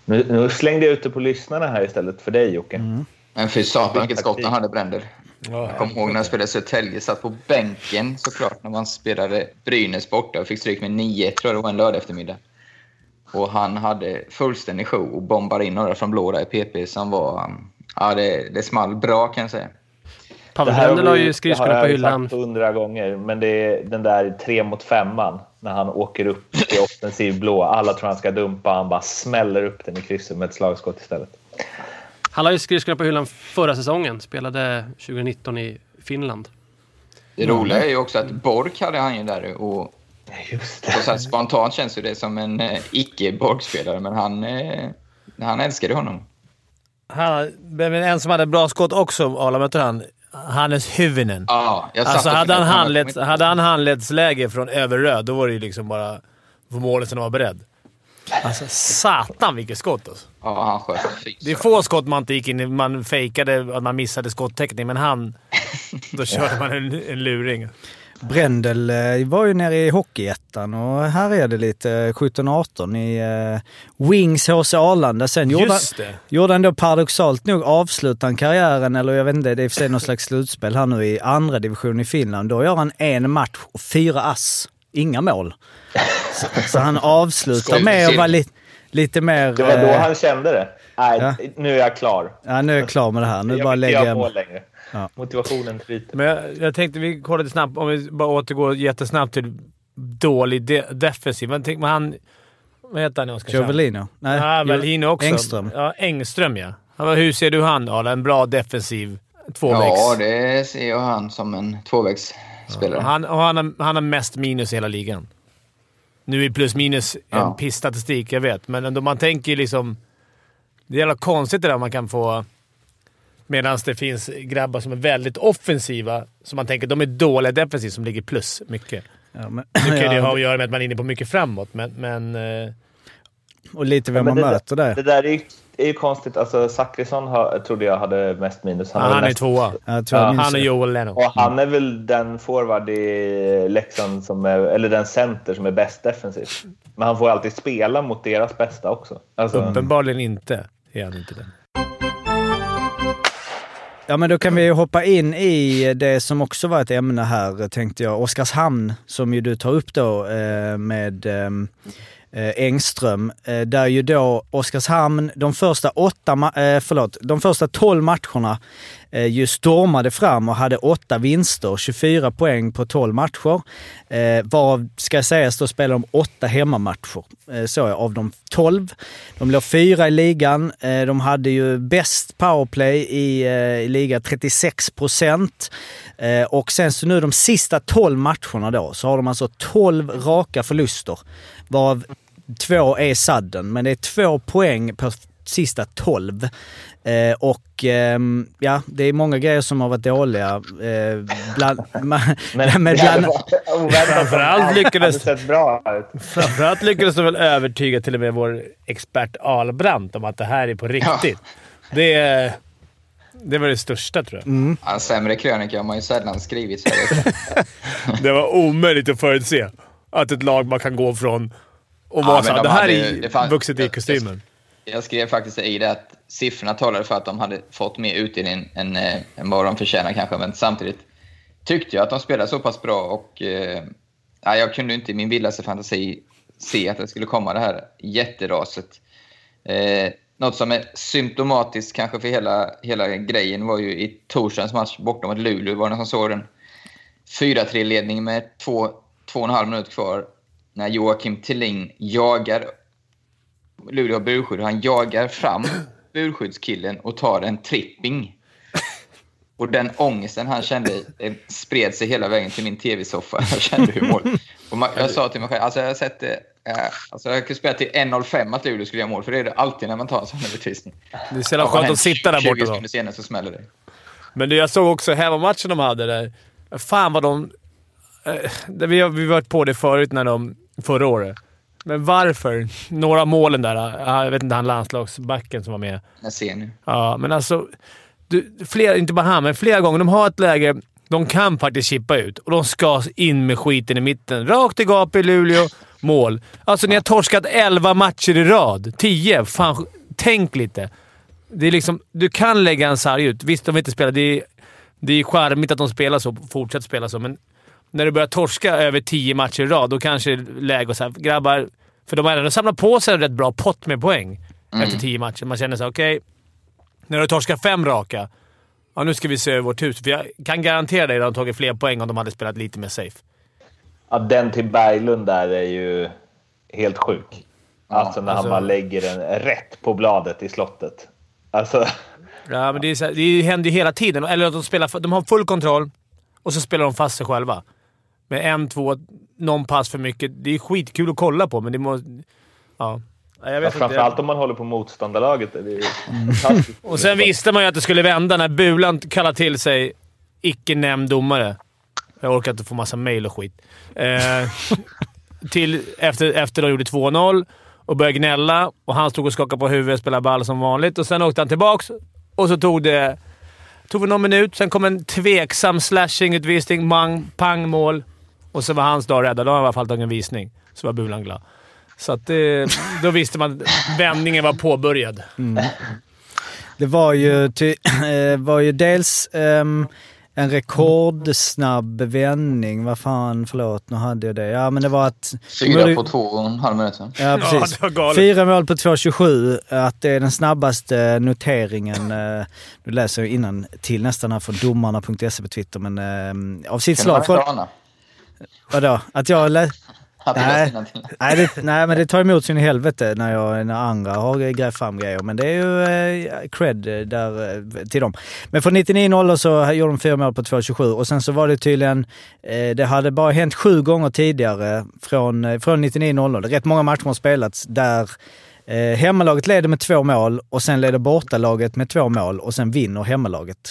Nu, nu slängde jag ut det på lyssnarna här istället för dig Jocke. Men fy satan vilket skott han hade, Bränder. Jag kommer ihåg när jag spelade i Södertälje, satt på bänken såklart när man spelade Brynäs borta och fick stryk med 9 tror jag det var en lördag eftermiddag. Och han hade fullständig show och bombade in några från blå där i PP som var... Ja, det, det small bra kan jag säga. Pavel Det Brendel har ju skridskorna det har på jag ju hyllan. sagt hundra gånger, men det är den där tre mot femman när han åker upp i offensiv blå. Alla tror han ska dumpa, han bara smäller upp den i krysset med ett slagskott istället. Han la ju skridskorna på hyllan förra säsongen. Spelade 2019 i Finland. Det roliga är ju också att Bork hade han ju där och, Just och så här, spontant känns ju det som en eh, icke-Bork-spelare, men han, eh, han älskade honom. Han, men en som hade bra skott också, Arla, mötte han? Hannes Hyvinen. Ja, jag satt Alltså hade han, på- handleds, hade han handledsläge från över röd, då var det ju liksom bara få målet han var beredd. Alltså satan vilket skott alltså. Ja, han sköt. Fy Det är få skott man inte gick in i. Man fejkade att man missade skottäckning, men han... Då [laughs] körde man en, en luring. Brendel eh, var ju nere i Hockeyettan och här är det lite eh, 17-18 i eh, Wings HC Arlanda. Sen gjorde, han- Just det. gjorde han då paradoxalt nog avslutade han karriären, eller jag vet inte, det är för sig någon slags slutspel här nu i andra division i Finland. Då gör han en match och fyra ass. Inga mål. Så, så han avslutar med att vara li, lite mer... Det var då eh, han kände det. Nej, Ja. nu är jag klar. Ja, nu är jag klar med det här. Nu jag bara lägger jag... mål längre. Ja. Motivationen tryter. Men jag, jag tänkte vi kollade snabbt, om vi bara återgår jättesnabbt till dålig de, defensiv. Men tänk, men han... Vad heter han i Oskarshamn? Giovelino? Nej, Ja, Jo- Velino också. Engström. Ja, Engström ja. Han Hur ser du han Arla? En bra defensiv tvåvägs? Ja, det ser jag han som en tvåvägsspelare. Han, och han, har, han har mest minus i hela ligan. Nu är plus minus en Ja. pissstatistik, jag vet. Men ändå, man tänker ju liksom... Det är jävla konstigt det där man kan få... Medan det finns grabbar som är väldigt offensiva, som man tänker de är dåliga defensivt, som ligger plus mycket. Ja, men, Nu kan det [laughs] ja, ha att göra med att man är inne på mycket framåt, men... men eh, och lite vem Men man det, möter där. Det där är ju, är ju konstigt. Alltså, Zachrisson har, trodde jag hade mest minus. ja, har han är mest- tvåa. Jag tror jag Ja, Han och det. Joel Leno. Och han är väl den forward i Leksand som är, eller den center som är bäst defensivt. Men han får alltid spela mot deras bästa också. Alltså, Uppenbarligen inte är han inte det. Ja, men då kan vi hoppa in i det som också var ett ämne här, tänkte jag. Oskarshamn, som ju du tar upp då eh, med ehm, eh, Eh, Engström. Eh, där ju då Oskarshamn, de första åtta, eh, förlåt, de första tolv matcherna eh, ju stormade fram och hade åtta vinster, 24 poäng på 12 matcher. Eh, varav, ska sägas, då spelade de åtta hemmamatcher, eh, så av de 12. De låg fyra i ligan. Eh, de hade ju bäst powerplay i, eh, i ligan, 36 procent. Eh, och sen så nu de sista 12 matcherna då, så har de alltså 12 raka förluster. Varav två är sudden, men det är två poäng på sista 12. Eh, och ehm, ja, det är många grejer som har varit dåliga. Eh, bland, [laughs] men [laughs] men det Framförallt lyckades- hade sett bra ut. Framförallt lyckades de väl övertyga till och med vår expert Albrandt om att det här är på riktigt. Det, det var det största tror jag. Ja, sämre krönika har man ju sällan skrivit. [laughs] Det var omöjligt att förutse att ett lag bara kan gå från och vara men såhär, de det här hade är det fanns- vuxet i kostymen. Jag skrev faktiskt i det att siffrorna talade för att de hade fått mer utdelning än, eh, än vad de förtjänar kanske. Men samtidigt tyckte jag att de spelade så pass bra och eh, jag kunde inte i min vildaste fantasi se att det skulle komma det här jätteraset. Eh, något som är symptomatiskt kanske för hela, hela grejen var ju i torsdagens match borta mot Luleå. Var det som såg den? 4-3-ledning med två, två och en halv minut kvar när Joakim Tilling jagar Luleå har burskydd. Han jagar fram burskyddskillen och tar en tripping. Och den ångesten han kände eh, spred sig hela vägen till min tv-soffa. Jag kände hur mål. Och jag sa till mig själv, alltså jag har sett det. eh, Alltså jag kunde spela till 1.05 att Luleå skulle göra mål, för det är det alltid när man tar en sån utvisning. Det är så jävla skönt att sitta där 20 borta då. sekunder senare så smäller det. Men det, jag såg också hemmamatchen de hade där. Fan vad de... Eh, vi har varit på det förut när de... Förra året. Men varför? Några målen där. ja, Jag vet inte, han landslagsbacken som var med. Jag ser nu. Ja, men alltså... Du, flera, inte bara han, men flera gånger. De har ett läge... De kan faktiskt chippa ut och de ska in med skiten i mitten. Rakt i gap i Luleå. Mål. Alltså, ni har torskat 11 matcher i rad. 10. Fan, tänk lite. Det är liksom, du kan lägga en sarg ut. Visst, de vill inte spela. Det är det är charmigt att de spelar så, fortsätter spela så, men när du börjar torska över tio matcher i rad, då kanske det är läge att säga grabbar... För de har ändå samlat på sig en rätt bra pott med poäng efter tio matcher. Man känner såhär, okej. när du torskar fem raka, ja nu ska vi se över vårt hus. För jag kan garantera dig att de tagit fler poäng om de hade spelat lite mer safe. Ja, den till Berglund där är ju helt sjuk. Alltså när alltså- han bara lägger den rätt på bladet i slottet. Alltså, Ja, men det, är så här, det händer ju hela tiden. Eller att de, spelar, de har full kontroll och så spelar de fast sig själva. Med en, två, någon pass för mycket. Det är skitkul att kolla på, men det måste... Ja. Ja, Jag ja, vet inte. framförallt om man håller på motståndarlaget. Det är fantastiskt. Och sen visste man ju att det skulle vända när Bulan kallade till sig icke nämnd domare. Jag orkar inte få massa mail och skit. Eh, [laughs] till, efter, efter de gjorde 2-0 och började gnälla och han stod och skakade på huvudet och spelade ball som vanligt. Och Sen åkte han tillbaks och så tog det tog det någon minut. Sen kom en tveksam slashing-utvisning. Mang, pang, mål. Och så var hans dag räddad. Då har han i alla fall tagit en visning. Så var Bulan glad. Så att, eh, då visste man att vändningen var påbörjad. Det var ju, ty, [clears throat] eh, var ju dels ehm, en rekordsnabb vändning. Vad fan, förlåt, nu hade jag det. Ja, men det var att... Fyra på två och en halv minut. va? Ja, precis. galet. Fyra mål på 2.27. Att det är den snabbaste noteringen. eh, Nu läser jag innan till nästan här från domarna.se på Twitter, men eh, av sitt Kan slag. du Från? Vadå? Att jag lä- Nej. Nej, det, nej, men det tar emot sin i helvete när, jag, när andra har grävt fram grejer. Men det är ju eh, cred där, eh, till dem. Men från 99-0 så gjorde de fyra mål på 2.27 och sen så var det tydligen, eh, det hade bara hänt sju gånger tidigare från, eh, från 99-0. Det är rätt många matcher har spelats där eh, hemmalaget leder med två mål och sen leder bortalaget med två mål och sen vinner hemmalaget.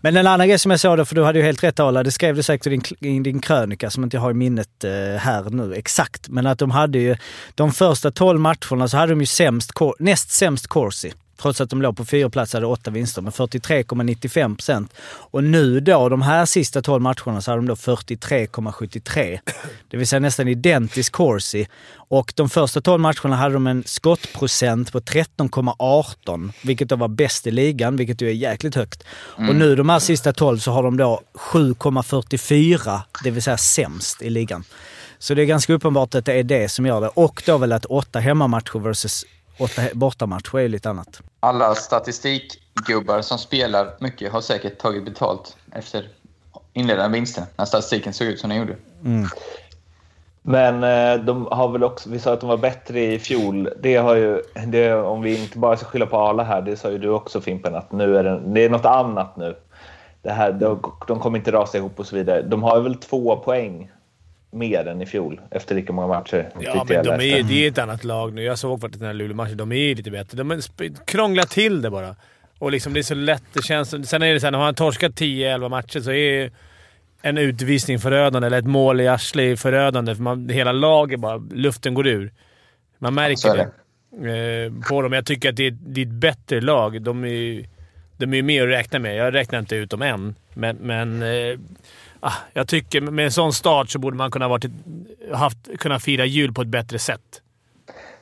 Men en annan grej som jag såg då, för du hade ju helt rätt Arla, det skrev du säkert i din, i din krönika som inte jag har i minnet eh, här nu exakt. Men att de hade ju, de första 12 matcherna så hade de ju sämst, näst sämst corsi. Trots att de låg på fyra platser hade åtta vinster med 43,95 procent. Och nu då, de här sista 12 matcherna, så hade de då 43,73. Det vill säga nästan identisk corsi. Och de första 12 matcherna hade de en skottprocent på 13,18, vilket då var bäst i ligan, vilket ju är jäkligt högt. Och nu de här sista 12 så har de då 7,44, det vill säga sämst i ligan. Så det är ganska uppenbart att det är det som gör det. Och då väl att åtta hemmamatcher versus bortamatcher är ju lite annat. Alla statistikgubbar som spelar mycket har säkert tagit betalt efter inledande vinster, när statistiken såg ut som den gjorde. Men eh, de har väl också, vi sa att de var bättre i fjol. Det har ju, det, om vi inte bara ska skylla på Arla här, det sa ju du också Fimpen, att nu är det, det är något annat nu. Det här, de, de kommer inte rasa ihop och så vidare. De har väl två poäng mer än i fjol efter lika många matcher. Ja, men de är, det är ett annat lag nu. Jag såg faktiskt den här Luleå-matchen. De är lite bättre. De är krånglar till det bara. Och liksom det är så lätt. Det känns, sen är det så här, när man har torskat 10-11 matcher så är en utvisning förödande, eller ett mål i arslet förödande. För man, hela laget bara... Luften går ur. Man märker är det, eh, på dem. Jag tycker att det är, det är ett bättre lag. De är, de är mer att räkna med. Jag räknar inte ut dem än, men, men eh, jag tycker med en sån start så borde man kunna, varit, haft, kunna fira jul på ett bättre sätt.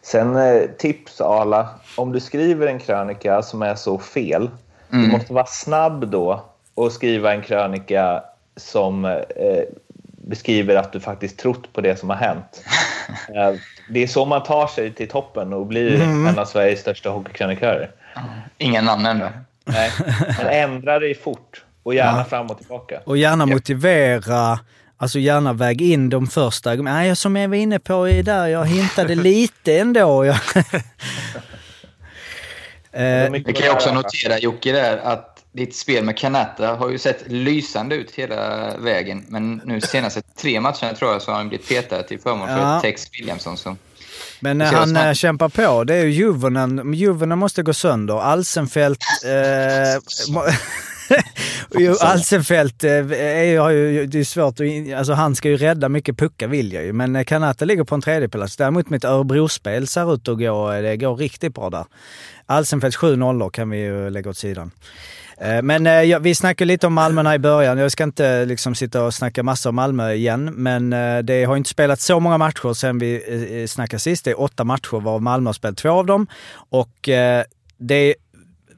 Sen eh, tips Arla. Om du skriver en krönika som är så fel, du måste vara snabb då och skriva en krönika som eh, beskriver att du faktiskt trott på det som har hänt. [laughs] Eh, det är så man tar sig till toppen och blir en av Sveriges största hockeykrönikörer. Inga namn ännu. Nej, men [laughs] ändra dig fort och gärna Ja. fram och tillbaka. Och gärna motivera, alltså gärna väg in de första. Nej, som jag var inne på är där jag hintade [laughs] lite ändå. Jag, [laughs] eh, Vi kan ju också notera Jocke där att ditt spel med Kanata har ju sett lysande ut hela vägen. Men nu senaste tre matcherna tror jag så har han blivit petad till förmån för Ja. Tex Williamson. Så. Men ser han som eh, kämpar på. Det är ju Juvonen. Juvonen måste gå sönder. Alsenfelt... Eh, [laughs] [laughs] Alsenfelt eh, är ju, har ju, det är svårt att... Alltså han ska ju rädda mycket puckar vill jag ju. Men eh, Kanata ligger på en tredjeplats. Däremot mitt Örebro-spel ser ut att gå... eh, Det går riktigt bra där. Alsenfelt 7-0 kan vi ju lägga åt sidan. Men ja, vi snackade lite om Malmö här i början. Jag ska inte liksom sitta och snacka massa om Malmö igen, men det har inte spelat så många matcher sen vi snackade sist. Det är åtta matcher varav Malmö har spelat två av dem. Och det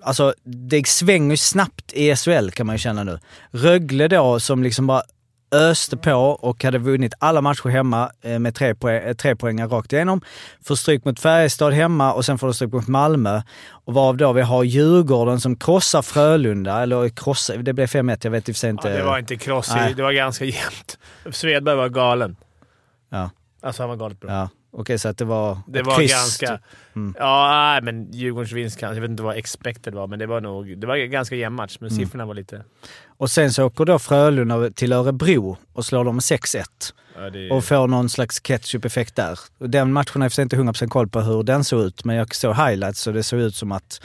alltså det svänger ju snabbt i SHL kan man ju känna nu. Rögle då som liksom bara öste på och hade vunnit alla matcher hemma eh, med tre, poäng, eh, tre poängar rakt igenom. Får stryk mot Färjestad hemma och sen får de stryk mot Malmö. Och varav då vi har Djurgården som krossar Frölunda, eller krossar, det blev 5-1, jag vet i och för sig inte. Ja, det var inte kross, Nej. det var ganska [laughs] jämnt. Svedberg var galen. Ja. Alltså han var galet bra. Ja, okej så att det var Det ett var kryss, ganska... Mm. Ja, nej, men Djurgårdens vinst kanske. Jag vet inte vad expected var, men det var nog... Det var ganska jämn match, men Mm. siffrorna var lite... Och sen så åker då Frölunda till Örebro och slår dem med 6-1. Ja, det, och får någon slags ketchup-effekt där. Den matchen har jag inte 100% koll på hur den såg ut, men jag såg highlights och det såg ut som att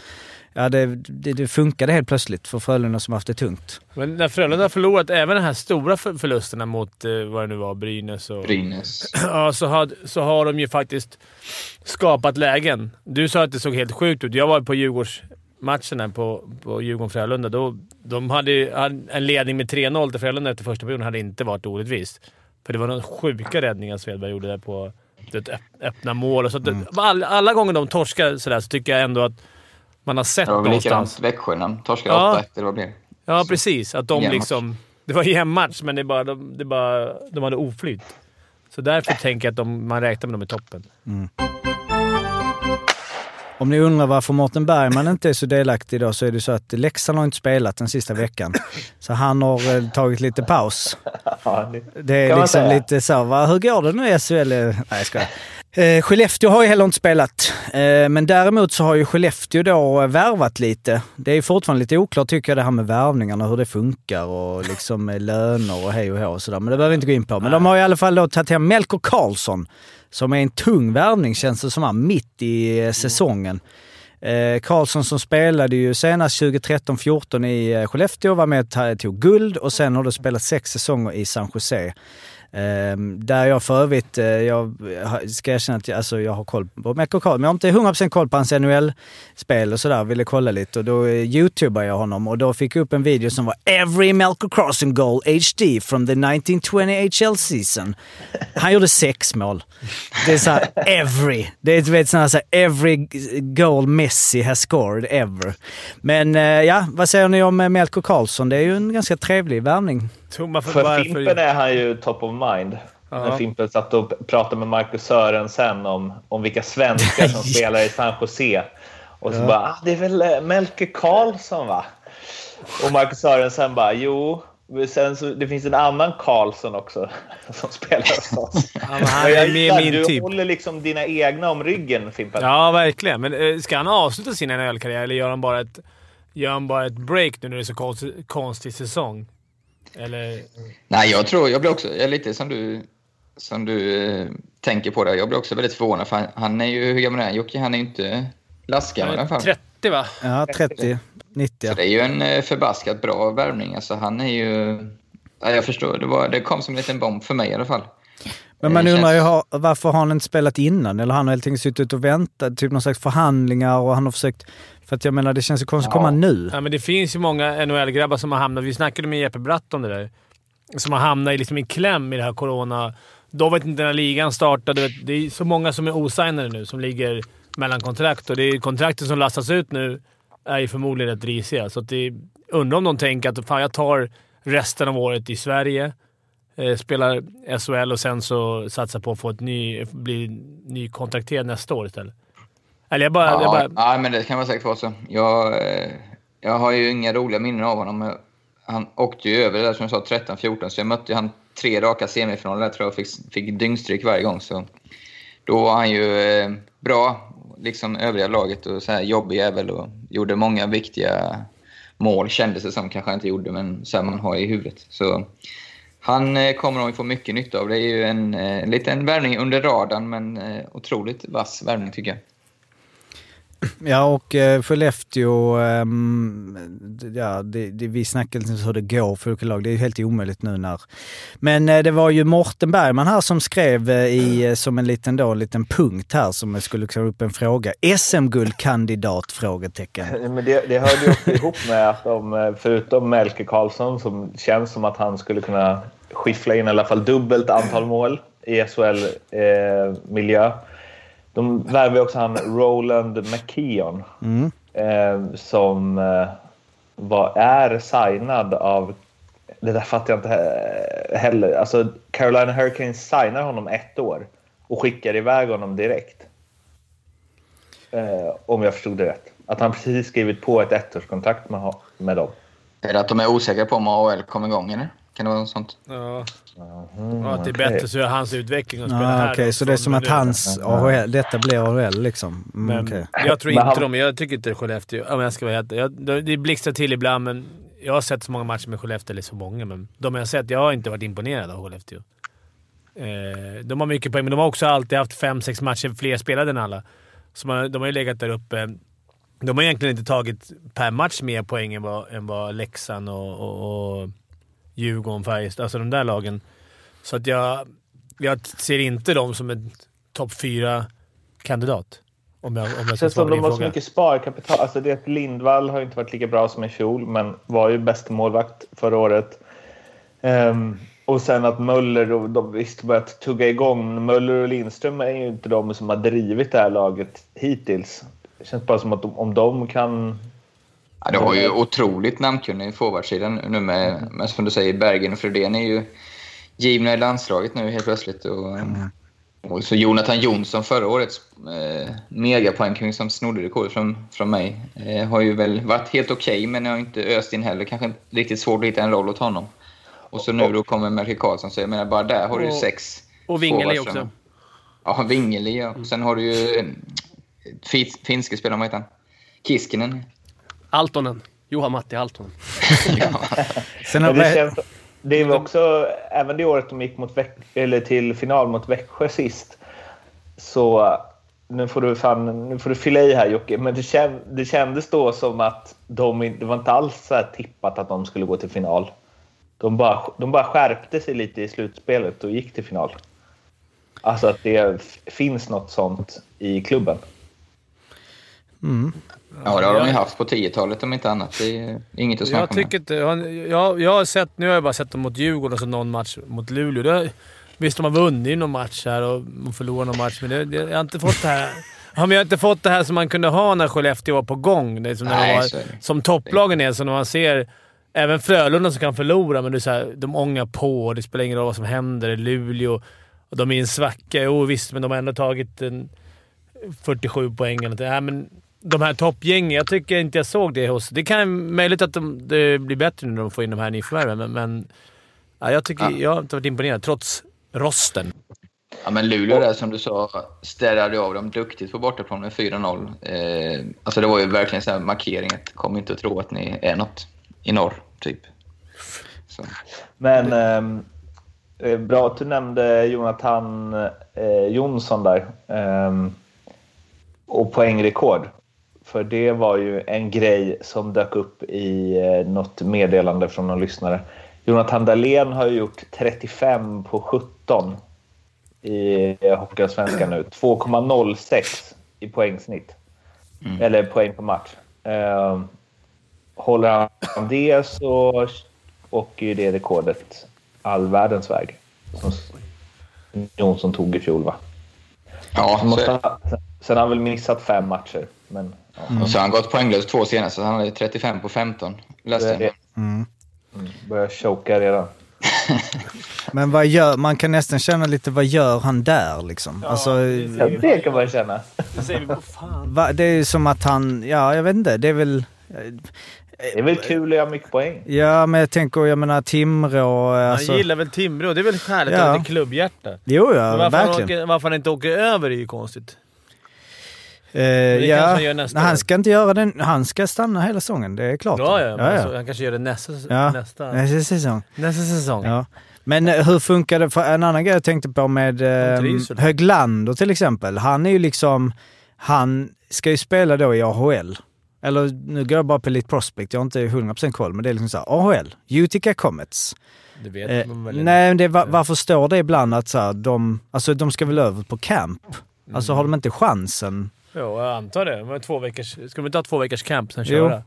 ja, det, det, det funkade helt plötsligt för Frölunda som haft det tungt. Men när Frölunda har förlorat även de här stora för- förlusterna mot, eh, vad det nu var, Brynäs och... Brynäs. [clears throat] Ja, så har, så har de ju faktiskt skapat lägen. Du sa att det såg helt sjukt ut. Jag var på Djurgårdsmatchen på, på Djurgården-Frölunda. Då, de hade en ledning med 3-0 till Frölunda efter första perioden hade inte varit orättvist. För det var några sjuka räddningar Svedberg gjorde där på det öpp- öppna mål. Och så det, alla, alla gånger de torskar sådär så tycker jag ändå att man har sett Det var någonstans... likadant Växjö när de torskade Ja. 8-1 eller vad det? Ja, precis. Att de Jämn match. liksom... Det var en jämn match, men det bara, de, det bara, de hade oflyt. Så därför tänker jag att de, man räknar med dem i toppen. Om ni undrar varför Mårten Bergman inte är så delaktig idag så är det så att Leksand har inte spelat den sista veckan. Så han har eh, tagit lite paus. Det, är liksom lite så, va, hur går det nu i SHL? Nej, jag skojar. Eh, Skellefteå har ju heller inte spelat, eh, men däremot så har ju Skellefteå då eh, värvat lite. Det är fortfarande lite oklart tycker jag det här med värvningarna, hur det funkar och liksom med löner och hej och hå och sådär. Men det behöver vi inte gå in på. Men de har i alla fall då tagit hem Melker Karlsson, som är en tung värvning känns det som här, mitt i eh, säsongen. Eh, Karlsson som spelade ju senast 2013-14 i eh, Skellefteå, var med och tog guld och sen har du spelat sex säsonger i San Jose. Ehm, där jag för övrigt, eh, jag ska erkänna att jag, alltså, jag har koll på Melker Karlsson, men jag har inte 100% koll på hans NHL-spel och sådär, ville kolla lite och då eh, youtubade jag honom och då fick jag upp en video som var “Every Melker Karlsson goal HD from the 1920 HL season”. Han gjorde sex mål. Det är såhär every. Det är du vet såhär, såhär every goal Messi has scored ever. Men eh, ja, vad säger ni om Melko Melker Karlsson? Det är ju en ganska trevlig värvning. Får för bara Fimpen är han ju top of mind. När Fimpen satt och pratade med Marcus Sörensen om, om vilka svenskar som [laughs] spelar i San Jose. Och så bara, ah, det är väl eh, Melker Karlsson va? Och Marcus Sörensen bara, jo. Sen så, det finns en annan Karlsson också [laughs] som spelar hos oss. [laughs] Ja, han är med min du typ. håller liksom dina egna om ryggen Fimpen. Ja, verkligen. Men eh, ska han avsluta sin NHL-karriär eller gör han bara ett, gör han bara ett break nu när det är så konstig, konstig säsong? Eller... Nej, jag tror, jag blir också, jag är lite som du, som du eh, tänker på det. Jag blir också väldigt förvånad för han, han är ju, hur gammal är han? Jocke, han är ju inte lastgammal i alla fall. 30 va? Ja, 30, 90. Så det är ju en eh, förbaskat bra värvning. Alltså han är ju... Ja, jag förstår, det, var, det kom som en liten bomb för mig i alla fall. Men man Det undrar ju har- varför har han inte spelat innan? Eller han har helt enkelt suttit och väntat, typ någon slags förhandlingar och han har försökt... För att jag menar, det känns ju konstigt att komma nu. Ja, men det finns ju många NHL-grabbar som har hamnat... Vi snackade med Jeppe Bratt om det där. Som har hamnat i liksom en kläm i det här corona... De vet inte när ligan startade. du vet, Det är så många som är osignade nu, som ligger mellan kontrakt. Och det är kontrakten som lastas ut nu är ju förmodligen rätt risiga. Så att det, undrar om de tänker att fan, jag tar resten av året i Sverige, eh, spelar SHL och sen så satsar på att få ett ny, bli ny kontrakterad nästa år istället. Eller jag bara... jag Ja, bara ja, men det kan vara säkert vara så. Jag, eh, jag har ju inga roliga minnen av honom. Han åkte ju över det där som jag sa, 13-14, så jag mötte han tre raka semifinaler där tror jag fick, fick dyngstryk varje gång. Så då var han ju eh, bra, liksom övriga laget, och så här jobbig jävel och gjorde många viktiga mål, kändes det som. Kanske inte gjorde, men så här man har i huvudet. Så han eh, kommer nog få mycket nytta av. Det är ju en eh, liten värvning under radarn, men eh, otroligt vass värvning tycker jag. Ja, och eh, Skellefteå, ehm, ja, det, det, vi snackade lite om hur det går för olika lag. Det är ju helt omöjligt nu när... Men eh, det var ju Morten Bergman här som skrev eh, i, eh, som en liten, då, en liten punkt här som skulle klara upp en fråga. SM-guldkandidat? Frågetecken. Eh, men det, det hörde ju också ihop med att de, förutom Melker Karlsson, som känns som att han skulle kunna skiffla in i alla fall dubbelt antal mål i SHL-miljö de värvade också han Roland McKeon. eh, som eh, var, är signad av... Det där fattar jag inte he- heller. Alltså, Carolina Hurricanes signar honom ett år och skickar iväg honom direkt. Eh, om jag förstod det rätt. Att han precis skrivit på ett ettårskontrakt med, med dem. Är det att de är osäkra på om AHL kommer igång eller? Kan det vara något sånt? Ja. Mm, ja, att det är bättre så är hans utveckling att spela Ja, här. Okej, då, så det är som att hans AHL, detta blir AHL liksom? Mm, Men okej. Jag tror inte de... Jag tycker inte Skellefteå... Om jag ska vara helt... Jag, det det blixtrar till ibland, men jag har sett så många matcher med Skellefteå, eller så många, men de jag har sett, jag har inte varit imponerad av Skellefteå. Eh, de har mycket poäng, men de har också alltid haft fem, sex matcher fler spelade än alla. Så man, de har ju legat där uppe. De har egentligen inte tagit per match mer poäng än vad, än vad Leksand och, och, och Djurgården, Färjestad, alltså de där lagen. Så att jag, jag ser inte dem som en topp fyra-kandidat. Om jag, om jag ska svara på de din har så fråga. mycket sparkapital. Alltså det Lindvall har inte varit lika bra som i fjol, men var ju bästa målvakt förra året. Ehm, och sen att Möller och de visst börjat tugga igång. Möller och Lindström är ju inte de som har drivit det här laget hittills. Det känns bara som att de, om de kan... Ja, det har ju otroligt namnkunnig forwardsidan nu med, med, som du säger, Bergen och Fredén är ju givna i landslaget nu helt plötsligt. Och, och så Jonathan Jonsson, förra årets eh, megapoängkung som snodde rekordet från, från mig, eh, har ju väl varit helt okej, men jag har inte öst in heller. Kanske inte riktigt svårt att hitta en roll åt honom. Och så nu då kommer Melker Karlsson, så jag menar bara där har du ju sex Och Wingeli också. Ja, Wingeli ja. Sen har du ju eh, fi- finske spelaren, vad heter han? Kiskinen. Altonen. Johan Matti Altonen. [laughs] Sen har det, känns, det är väl också, även det året de gick mot Väx, eller till final mot Växjö sist, så nu får du, fan, nu får du fylla i här Jocke, men det, känd, det kändes då som att de, det var inte alls så här tippat att de skulle gå till final. De bara, de bara skärpte sig lite i slutspelet och gick till final. Alltså att det finns något sånt i klubben. Ja, det har de ju haft på 10-talet om inte annat. Det är inget att snacka Jag tycker inte... Jag, jag, har sett... Nu har jag bara sett dem mot Djurgården och så någon match mot Luleå. Det, visst, de har vunnit någon match här och förlorat någon match, men det, det, jag har inte fått det här... [laughs] Ja, men jag har inte fått det här som man kunde ha när Skellefteå var på gång. Det som, Nej, var, som topplagen är, så när man ser även Frölunda som kan förlora, men det är så här, de ångar på och det spelar ingen roll vad som händer. Luleå, och de är i en svacka. Jo visst, men de har ändå tagit en 47 poäng eller någonting. Ja, men de här toppgängen, jag tycker inte jag såg det hos... Det kan möjligt att de, det blir bättre när de får in de här nyförvärven, men, men ja, jag, tycker, Ja. jag har inte varit imponerad, trots rosten. Ja, men Luleå där som du sa städade av dem duktigt på bortaplan med 4-0. Eh, alltså det var ju verkligen en här markering att kom inte att tro att ni är något i norr, typ. Så. Men ehm, eh, bra att du nämnde Jonathan eh, Jonsson där. Ehm, och poängrekord. För det var ju en grej som dök upp i eh, något meddelande från någon lyssnare. Jonathan Dahlén har ju gjort 35 på 17 i eh, Hockeyallsvenskan nu. 2,06 i poängsnitt. Eller poäng på match. Ehm, håller han det så åker ju det rekordet all världens väg. Som Jonsson tog i fjol va? Ja, så, sen har han väl missat fem matcher. Men ja, och så har han gått poänglös två senast, så han hade 35 på 15. Läste det, jag. mm. börjar choka redan. [laughs] men vad gör, man kan nästan känna lite, vad gör han där liksom? alltså, Ja, det kan man känna. Det säger vi, vad fan. va, det är ju som att han, ja jag vet inte, det är väl... Det är väl kul att göra mycket poäng. Ja, men jag tänker, jag menar Timrå, alltså... Han gillar väl Timrå. Det är väl härligt Ja. att ha lite klubbhjärta. Jo, ja, varför, han verkligen. åker, varför han inte åker över är ju konstigt. Eh, ja, han han ska inte göra den, han ska stanna hela säsongen, det är klart. Ja, ja. ja, Alltså, han kanske gör det nästa, nästa, Nästa säsong. nästa säsong. Men eh, hur funkar det? För en annan grej jag tänkte på med eh. Höglander till exempel. Han är ju liksom, han ska ju spela då i AHL. Eller nu går jag bara på Elite Prospect, jag har inte 100% koll, men det är liksom så här, AHL, Utica Comets. Det vet Eh, man väl nej, men det, var, varför står det ibland att så här, de, alltså, de ska väl över på camp? Alltså Mm. har de inte chansen? Jo, jag antar det. Men två veckors, ska de inte ha två veckors camp sen Jo. köra?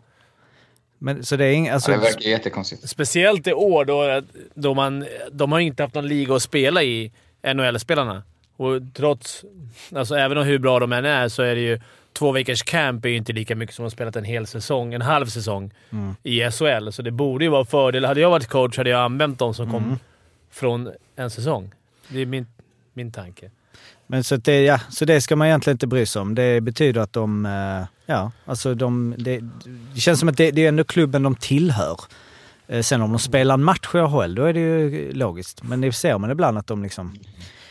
Men, så det är ing, alltså, Ja, det verkar jättekonstigt. Speciellt i år då, då man, de har inte haft någon liga att spela i, NHL-spelarna. Och trots, alltså även om hur bra de än är, så är det ju två veckors camp är ju inte lika mycket som att ha spelat en hel säsong, en halv säsong Mm. i SHL. Så det borde ju vara fördel. Hade jag varit coach hade jag använt de som kom Mm. från en säsong. Det är min, min tanke. Men så, det, ja, så det ska man egentligen inte bry sig om. Det betyder att de... eh, Ja, alltså de... Det, det känns som att det, det är ändå klubben de tillhör. Eh, Sen om de spelar en match i AHL, då är det ju logiskt. Men det ser man ibland att de liksom...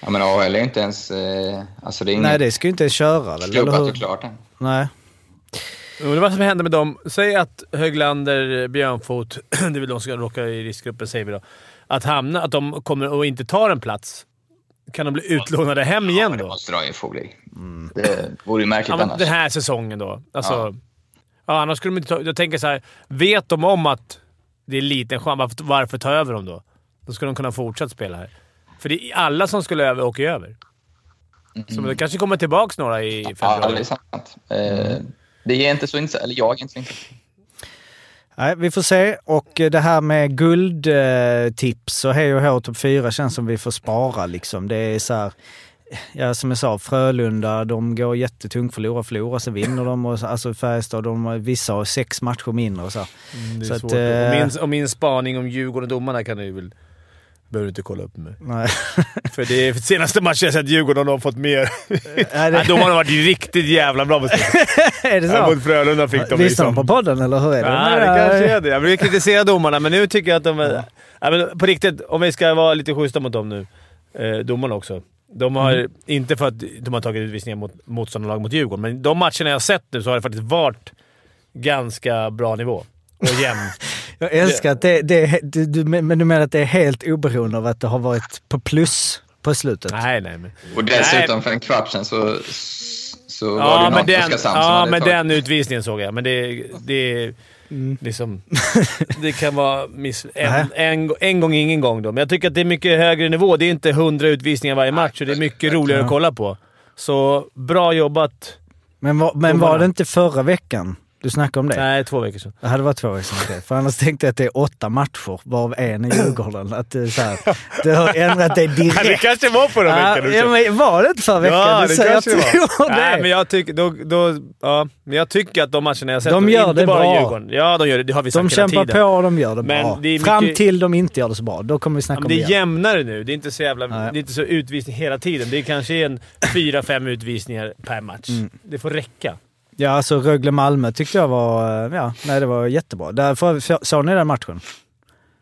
Ja, men AHL är ju inte ens... Eh, alltså det är Nej, det ska ju inte ens köra väl? klubbat eller och hur? klart än. Nej. Undrar vad som händer med dem. Säg att Höglander, Björnfot, [clears throat] det är väl de som råkar i riskgruppen, säger vi då. Att hamna, att de kommer att inte tar en plats. Kan de bli utlånade hem igen Det då? måste de ju få bli. Det vore ju märkligt Ja, annars. den här säsongen då. Alltså, ja. Ja. annars skulle de inte ta... Jag tänker så här, vet de om att det är liten chans, varför, varför ta över dem då? Då skulle de kunna fortsätta spela här. För det är alla som skulle över åker ju över. Så det kanske kommer tillbaka några i Ja, februari. det är sant. Eh, det är inte så intressant, eller jag är inte så intressant. Nej, vi får se. Och eh, det här med guldtips och hej och hå topp 4 känns som vi får spara liksom. Det är så här, ja som jag sa, Frölunda, de går jättetungt, förlorar, förlorar, så vinner de. Och, så- alltså Färjestad, de, vissa har sex matcher mindre och så. Mm, det är Så att, svårt. eh, och, min, och min spaning om Djurgården och domarna kan du väl... behöver du inte kolla upp med. Nej. [laughs] För det är för senaste matchen jag sett Djurgården har fått mer. Nej, Nej, det, [laughs] domarna har varit riktigt jävla bra på [laughs] är det Ja, så? Mot Frölunda fick de Lyssnar liksom... de på podden eller hur är det? Ja, det kanske är det. Jag brukar kritisera domarna, men nu tycker jag att de är... Ja, men på riktigt, om vi ska vara lite schyssta mot dem nu. Eh, domarna också. De har, Mm. Inte för att de har tagit utvisningar mot motståndarlag mot Djurgården, men de matcherna jag har sett nu så har det faktiskt varit ganska bra nivå. Och jämn. Jag älskar att det, det, du, du, men du menar att det är helt oberoende av att det har varit på plus på slutet? nej, nej. Men, Och dessutom för en kvart sedan så, så var det ja, ju men någon den, Oskarshamn som ja, hade men tagit- den utvisningen såg jag. Men det, det Mm. liksom... [laughs] Det kan vara miss, Nej. en, en, en gång, ingen gång då. Men jag tycker att det är mycket högre nivå. Det är inte hundra utvisningar varje match och det är mycket roligare att kolla på. Så bra jobbat. Men, var, men var det inte förra veckan du snackade om det? Nej, två veckor sedan. Det hade varit två veckor sedan. okej. För annars tänkte jag att det är åtta matcher, varav en i Djurgården. Att det, är så här, du har ändrat dig [laughs] Ja, det direkt. kanske var förra Ja, veckan. ja, men var det inte förra veckan? Ja, Du det säger kanske att det du var. Nej, det. men jag tycker, då, då, ja, men jag tycker att de matcherna jag sett, De gör inte det bara bra. Djurgården. Ja, de gör det. Det har vi sagt De kämpar tiden. på och de gör det Men bra. det är Fram mycket- till de inte gör det så bra. Då kommer vi snacka Ja, men om det det är igen. jämnare nu. Det är inte så jävla... Nej. Det är inte så utvisning hela tiden. Det är kanske en fyra, fem utvisningar per match. Mm. Det får räcka. Ja, alltså Rögle-Malmö tyckte jag var... eh, Ja, nej, det var jättebra. Därför, såg ni den matchen?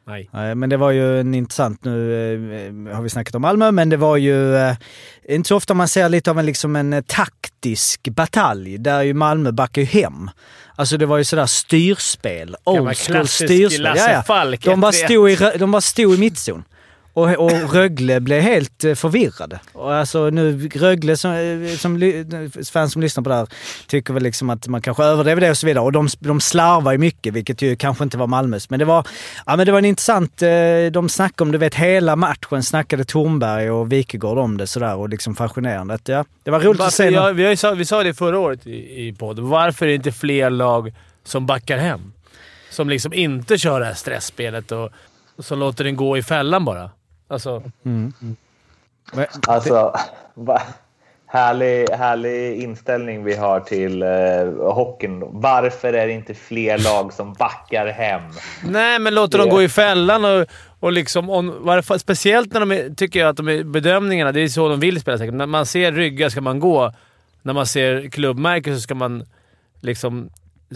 Nej. Nej, men det var ju en intressant, nu eh, har vi snackat om Malmö, men det var ju eh, inte så ofta man ser lite av en, liksom en taktisk batalj där ju Malmö backar ju hem. Alltså det var ju sådär styrspel, old school styrspel. Lasse Falk, De, bara 1-3. stod i, de bara stod i mittzon. Och, och Rögle blev helt eh, förvirrade. Och alltså nu, Rögle som, eh, som fans som lyssnar på det här tycker väl liksom att man kanske överdriver det och så vidare. Och de, de slarvar ju mycket, vilket ju kanske inte var Malmös. Men det var, ja, men det var en intressant... eh, De snackade om, du vet hela matchen snackade Tornberg och Wikegård om det sådär och liksom fascinerande. Att, ja, det var roligt att Varför, se. ja, vi, sa, vi sa det förra året i, i podden. Varför är det inte fler lag som backar hem? Som liksom inte kör det här stressspelet och, och som låter den gå i fällan bara. Alltså, Mm. Men- Alltså, va, härlig, härlig inställning vi har till eh, hockeyn. Varför är det inte fler lag som backar hem? Nej, men låter dem Det- gå i fällan och, och liksom... On, varför, speciellt när de är, tycker jag att de är, bedömningarna, det är så de vill spela säkert. När man ser ryggar ska man gå. När man ser klubbmärken så ska man liksom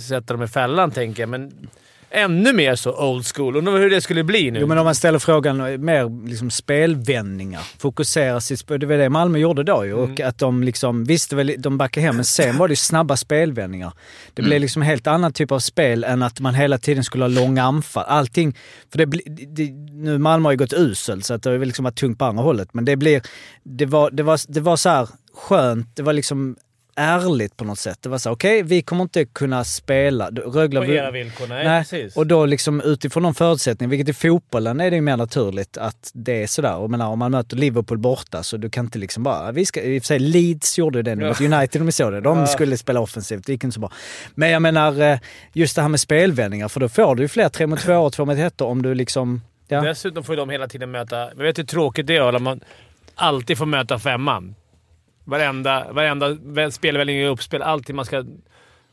sätta dem i fällan, tänker jag. Men ännu mer så old school. Undrar hur det skulle bli nu. Jo, men om man ställer frågan eh, mer liksom spelvändningar. Fokusera sitt spel. Det var det Malmö gjorde då ju. Mm. Och att de liksom, visst väl, de backade hem, men sen var det ju snabba spelvändningar. Det Mm. blev liksom en helt annan typ av spel än att man hela tiden skulle ha långa anfall. Allting, för det, det, nu Malmö har ju gått uselt så att det har liksom varit tungt på andra hållet. Men det blir, det var, det var, det var så här skönt, det var liksom ärligt på något sätt. Det var så okej, vi kommer inte kunna spela. Rögle På era villkor. Nej, Nej, precis. och då liksom utifrån de förutsättningarna, vilket i fotbollen är det ju mer naturligt att det är sådär. Och menar, om man möter Liverpool borta så du kan inte liksom bara, vi ska, i och för sig Leeds gjorde det nu mot United om ni såg det. De skulle spela offensivt, det gick inte så bra. Men jag menar eh, just det här med spelvändningar, för då får du ju fler tre mot två och två mot ett om du liksom... Ja. Dessutom får ju de hela tiden möta... Jag vet hur tråkigt det är när man alltid får möta femman. Varenda, varenda väl- spelvändning i uppspel. Alltid man ska...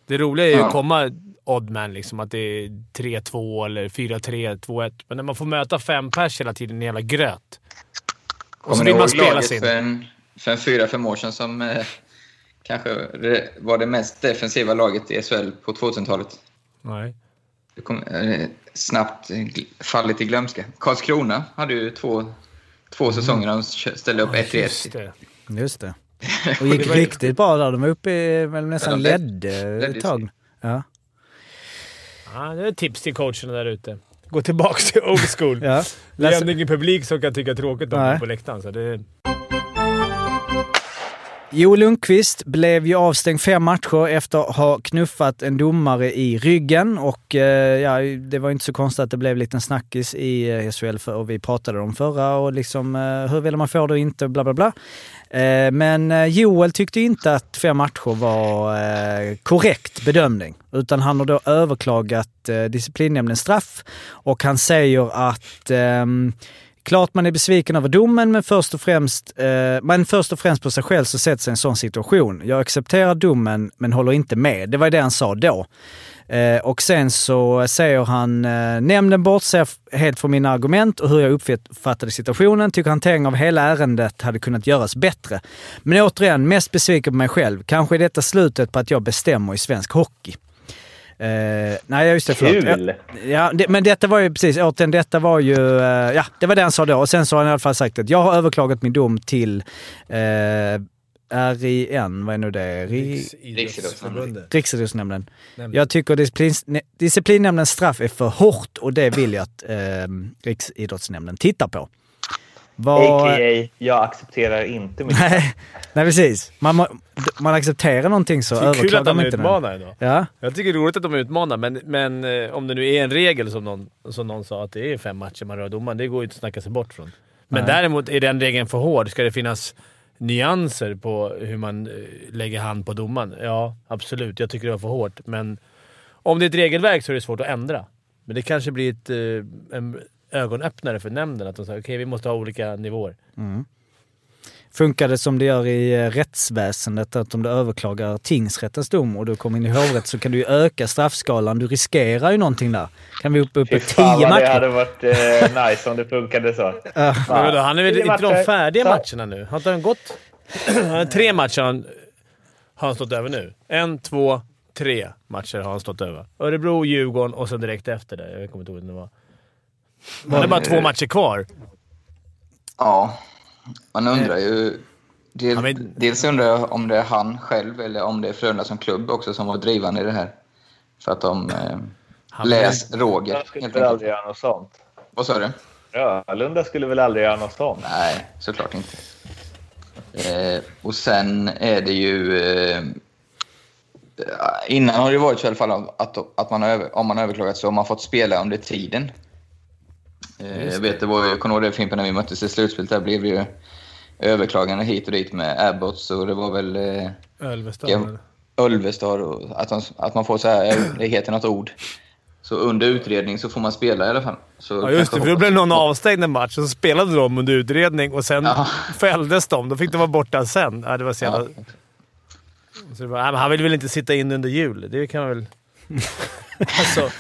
Det roliga är ju Ja. att komma oddman, liksom. Att det är 3-2 eller 4-3, 2-1. Men när man får möta fem pers hela tiden, en jävla gröt. Och så vill man spela laget sin. för en, för en fyra, fem år sedan som eh, kanske var det mest defensiva laget i SHL på 2000-talet? Nej. Det kom, eh, snabbt fallit i glömska. Karlskrona hade ju två, två säsonger de kö- ställde upp 1-1. Just det. Just det. [laughs] Och gick riktigt bra där. De var uppe i, väl nästan Ja, ledde ett tag. Ja. Ja, det är ett tips till coacherna där ute. Gå tillbaka till old school. [laughs] Ja. Det är Läs- ändå ingen publik som kan tycka tråkigt om på läktaren. Så det, Joel Lundqvist blev ju avstängd fem matcher efter att ha knuffat en domare i ryggen och eh, ja, det var inte så konstigt att det blev en liten snackis i eh, SHL för, och vi pratade om förra och liksom eh, hur vill man få det och inte bla bla bla. Eh, men eh, Joel tyckte inte att fem matcher var eh, korrekt bedömning utan han har då överklagat eh, disciplinnämndens straff och han säger att ehm, Klart man är besviken över domen, men först och främst, eh, men först och främst på sig själv så sätts i en sån situation. Jag accepterar domen, men håller inte med. Det var det han sa då. Eh, och sen så säger han, eh, nämnden bortser helt från mina argument och hur jag uppfattade situationen. Tycker hanteringen av hela ärendet hade kunnat göras bättre. Men återigen, mest besviken på mig själv. Kanske är detta slutet på att jag bestämmer i svensk hockey. Eh, nej, just det. förlåt. Kul! Ja, det, men detta var ju precis, återigen, detta var ju, eh, ja, det var det han sa då. Och sen så har han i alla fall sagt att jag har överklagat min dom till eh, RIN, vad är nu det? Ri- Riksidrottsförbundet. Riksidrottsnämnden. Nämnden. Jag tycker disciplin, disciplinnämndens straff är för hårt och det vill jag att eh, Riksidrottsnämnden tittar på. Vad- A.k.a. jag accepterar inte mitt Nej, nej, precis. Man, man accepterar någonting så Det är kul att överklagar de man inte utmanar idag. Ja, Jag tycker det är roligt att de utmanar, men, men eh, om det nu är en regel som någon, som någon sa att det är fem matcher man rör domaren, det går ju inte att snacka sig bort från. Men Nej. däremot, är den regeln för hård? Ska det finnas nyanser på hur man eh, lägger hand på domaren? Ja, absolut. Jag tycker det var för hårt, men om det är ett regelverk så är det svårt att ändra. Men det kanske blir ett, eh, en ögonöppnare för nämnden, att de säger okej, vi måste ha olika nivåer. Funkar det som det gör i eh, rättsväsendet, att om du överklagar tingsrättens dom och du kommer in i hovrätt så kan du ju öka straffskalan. Du riskerar ju någonting där. Kan vi upp, upp Fy på fan tio vad det matcher? hade varit eh, nice om det funkade så. Men vadå, han är väl inte de matcher. färdiga Så. matcherna nu? Har inte han gått... [clears throat] Tre matcher har han, har han stått över nu. En, två, tre matcher har han stått över. Örebro, Djurgården och så direkt efter det. Jag kommer inte ihåg vem det var. Han har bara två matcher kvar. Ja, man undrar ju... Del, Ja, men- Dels undrar jag om det är han själv eller om det är Frölunda som klubb också som var drivande i det här. För att de... Eh, Han- läs Roger, Jag skulle väl aldrig göra något sånt. Vad sa du? Frölunda skulle väl aldrig göra något sånt? Nej, såklart inte. Eh, och sen är det ju... Eh, innan har det varit så i alla fall att, att man har, över- om man har överklagat så har man fått spela under tiden. Eh, jag vet, det var ju, jag kommer ihåg det Fimpen, när vi möttes i slutspelet. Där blev det ju överklagande hit och dit med Abbots och det var väl eh, Ölvestad. Ja. Ölvestad och att, de, att man får så här, det heter något ord. Så under utredning så får man spela i alla fall. Så Ja just det, för då blev någon avstängd en match och så spelade de under utredning och sen Ja. fälldes de. Då fick de vara borta sen. Ja, det var så jävla... Ja. Så det var, han vill väl inte sitta in under jul? Det kan man väl... [laughs] alltså,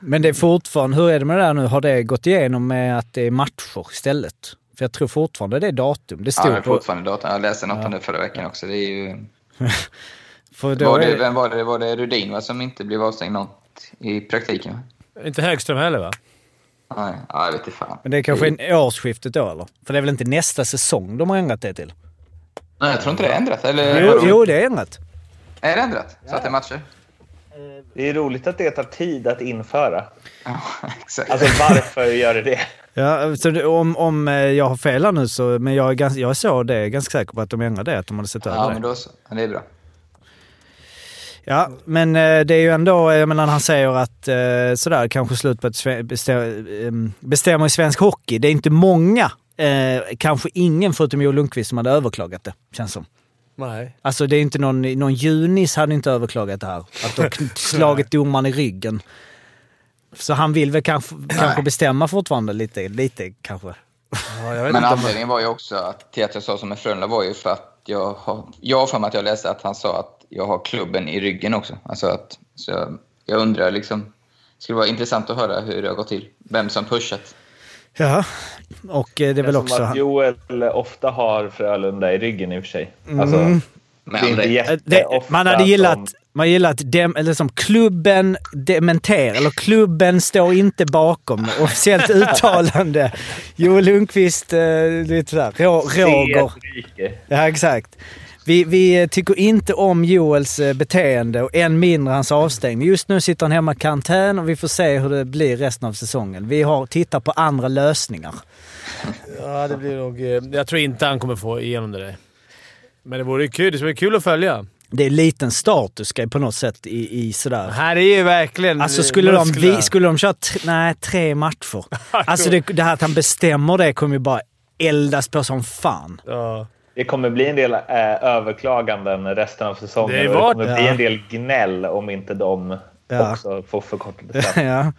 Men det är fortfarande, hur är det med det där nu? Har det gått igenom med att det är matcher istället? För jag tror fortfarande det är datum. Det Ja, stod men på... fortfarande data. Jag läste något om det förra veckan också. Det är ju... [laughs] För då Var det, är, vem var det? Var det Rudin va, som inte blev avstängd något i praktiken? inte Högström heller va? Nej, ja, jag vet inte fan. men det är kanske en årsskiftet då eller? För det är väl inte nästa säsong de har ändrat det till? Nej, jag tror inte det är ändrat. Eller, Jo, jo det är ändrat. Är det ändrat? Så att det är matcher? Det är roligt att det tar tid att införa. Ja, [laughs] exakt. Alltså varför gör det det? Ja, så om, om eh, jag har fel här nu så, men jag är, ganska, jag är så det är ganska säker på att de ändrade det, att de hade sett över ja, det. men då så. Ja, Det är bra. Ja, men eh, det är ju ändå, jag menar han säger att eh, sådär, kanske slut på att sve- bestä- eh, bestämma i svensk hockey. Det är inte många, eh, kanske ingen förutom Joel Lundqvist som hade överklagat det, känns som. Nej. Alltså det är inte någon, någon junis hade inte överklagat det här. Att de [laughs] slagit domaren i ryggen. Så han vill väl kanske, kanske bestämma fortfarande lite, lite kanske. Ja, jag vet Men anledningen var ju också att, till att jag sa som en Frölunda var ju för att jag har... Jag har för mig att jag läste att han sa att jag har klubben i ryggen också. Alltså att, så jag, jag undrar liksom... Det skulle vara intressant att höra hur det har gått till. Vem som pushat. Ja, och eh, det är väl Som också... att Joel ofta har Frölunda i ryggen i och för sig. Mm. Alltså, Med det. Eh, det, man hade gillat, som- man gillat dem, eller som klubben dementerar, eller klubben står inte bakom. Officiellt [laughs] uttalande. Joel Lundqvist, eh, lite sådär. Rå- Roger. Ja, exakt. Vi, vi tycker inte om Joels eh, beteende och än mindre hans avstängning. Just nu sitter han hemma i karantän och vi får se hur det blir resten av säsongen. Vi har tittat på andra lösningar. Ja, det blir nog... eh, Jag tror inte han kommer få igenom det där. Men det vore kul. Det skulle vara kul att följa. Det är liten statusgrej på något sätt i, i sådär. Här är ju verkligen Alltså skulle de, musklerna. vi, skulle de köra tre, nej, tre matcher? [laughs] Alltså det, det här att han bestämmer det kommer ju bara eldas på som fan. Ja. Det kommer bli en del äh, överklaganden resten av säsongen. Det och det kommer bli en del gnäll om inte de Ja. också får förkortade straff. [laughs] ja.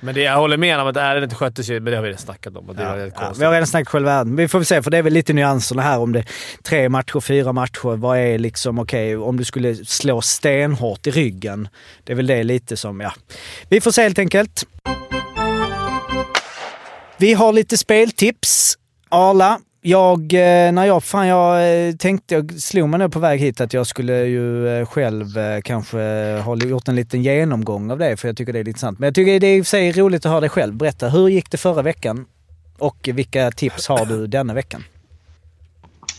Men det, jag håller med om att ärendet sköttes ju, men det har vi redan snackat om. Och det var Ja, helt ja, konstigt. vi har redan snackat själva världen. Vi får väl se, för det är väl lite nyanserna här om det är tre matcher, fyra matcher. Vad är liksom, okej, om du skulle slå stenhårt i ryggen. Det är väl det lite som, ja. Vi får se helt enkelt. Vi har lite speltips. Arla, jag, eh, när jag, fan jag eh, tänkte, jag slog mig nu på väg hit att jag skulle ju eh, själv kanske ha gjort en liten genomgång av det, för jag tycker det är lite intressant. Men jag tycker det är i och för sig roligt att höra dig själv berätta. Hur gick det förra veckan? Och vilka tips har du denna veckan?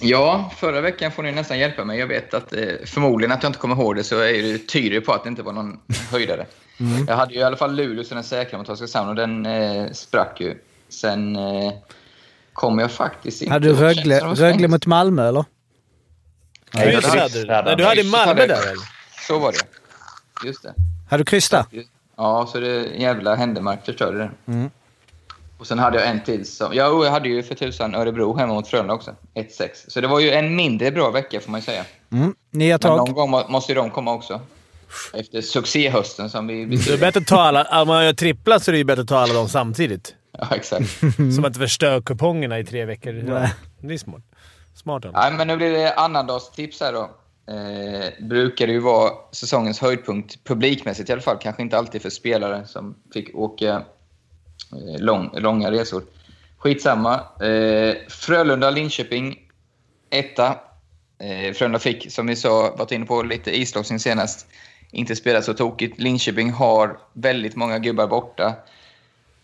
Ja, förra veckan får ni nästan hjälpa mig. Jag vet att eh, förmodligen att jag inte kommer ihåg det så är det tyder på att det inte var någon höjdare. Jag hade ju i alla fall Luleå som den säkra mot Oskarshamn och den eh, sprack ju. Sen eh, kom jag faktiskt inte Hade du. Rögle, Rögle mot Malmö eller? Nej, jag hade-. Nej, du hade Malmö där väl? Så var det. Just det. Hade du kryss där? Ja, så det jävla Händemark förstörde det. Mm. Och sen hade jag en till. Som, ja, jag hade ju för tusan Örebro hemma mot Frölunda också. 1-6. Så det var ju en mindre bra vecka får man ju säga. Mm. Nya Men någon tag. gång må- måste ju de komma också. Efter succéhösten som vi Det är bättre att ta alla... Om man gör trippla så är det ju bättre att ta alla dem samtidigt. [laughs] Ja, exakt. Som [laughs] att förstör kupongerna i tre veckor. Ja, Nej. det är smart. Smart Nej, men nu blir det annandagstips här då. Eh, brukar det ju vara säsongens höjdpunkt publikmässigt i alla fall. Kanske inte alltid för spelare som fick åka eh, lång, långa resor. Skitsamma. Eh, Frölunda-Linköping, etta. Eh, Frölunda fick, som vi sa, varit inne på lite islossning senast. Inte spelat så tokigt. Linköping har väldigt många gubbar borta.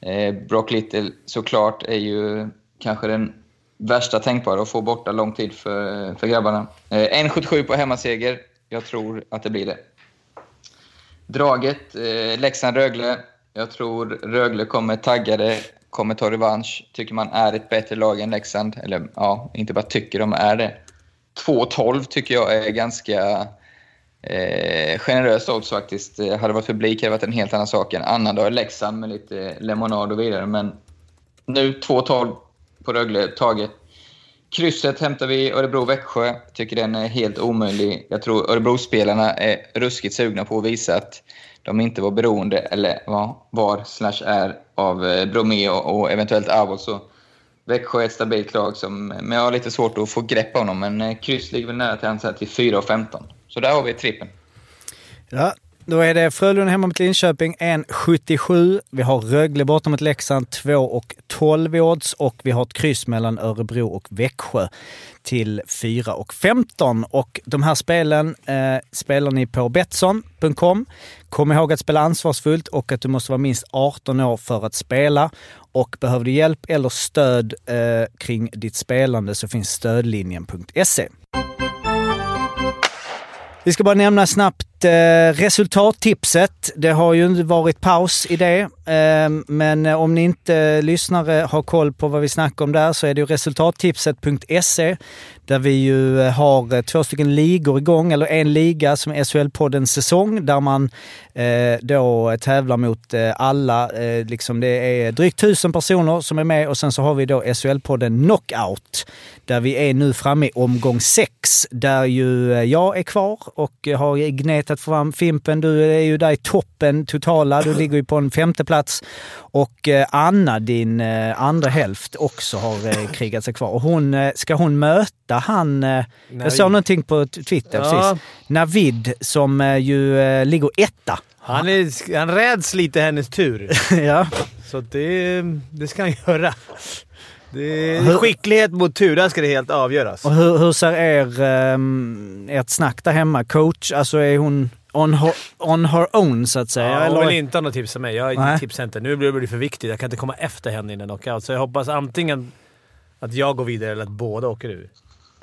Eh, Brock Little såklart är ju kanske den värsta tänkbara att få borta lång tid för, för grabbarna. Eh, 1,77 på hemmaseger. Jag tror att det blir det. Draget, eh, Leksand-Rögle. Jag tror Rögle kommer taggade, kommer ta revansch. Tycker man är ett bättre lag än Leksand. Eller ja, inte bara tycker, de är det. 2,12 tycker jag är ganska eh, generöst odds faktiskt. Eh, hade det varit publik hade det varit en helt annan sak En annan dag i Leksand med lite lemonad och vidare. Men nu 2-12 på Rögle taget. Krysset hämtar vi Örebro-Växjö. Tycker den är helt omöjlig. Jag tror Örebro-spelarna är ruskigt sugna på att visa att de inte var beroende, eller ja, var slash är, av eh, Bromé och, eventuellt Avold. Så Växjö är ett stabilt lag, som, eh, men jag har lite svårt att få grepp om dem. Men kryss ligger väl nära till hands här till 4 och 15. Så där har vi trippen. Ja, då är det Frölunda hemma mot Linköping 1,77. Vi har Rögle borta mot Leksand 2.12 i odds och vi har ett kryss mellan Örebro och Växjö till 4.15. och Och de här spelen eh, spelar ni på Betsson.com. Kom ihåg att spela ansvarsfullt och att du måste vara minst 18 år för att spela. Och behöver du hjälp eller stöd eh, kring ditt spelande så finns stödlinjen.se. Vi ska bara nämna snabbt Eh, resultattipset. Det har ju varit paus i det, ehm, eh, men om ni inte eh, lyssnare har koll på vad vi snackar om där så är det ju resultattipset.se där vi ju eh, har eh, två stycken ligor igång, eller en liga som är SHL-poddens säsong där man eh, då tävlar mot eh, alla. Eh, liksom det är drygt tusen personer som är med och sen så har vi då SHL-podden Knockout där vi är nu framme i omgång sex där ju eh, jag är kvar och har gnetat få fram Fimpen. Du är ju där i toppen totala. Du ligger ju på en femte plats. Och eh, Anna, din eh, andra hälft, också har eh, krigat sig kvar. Och hon, ska hon möta han... Eh, jag såg någonting på Twitter Ja. precis. Navid som ju ligger etta. Han, är, han räds lite hennes tur. [laughs] ja. Så det, det ska han göra. Det är Hur- skicklighet mot tur, där ska det helt avgöras. Och hur, hur ser er, um, ert snack där hemma? Coach, alltså är hon on her, on her own så att säga? Ja, hon eller? vill inte ha något tips av mig. Jag Nej. tipsar inte. Nu blir det för viktigt. Jag kan inte komma efter henne i en knockout. Så jag hoppas antingen att jag går vidare eller att båda åker ur.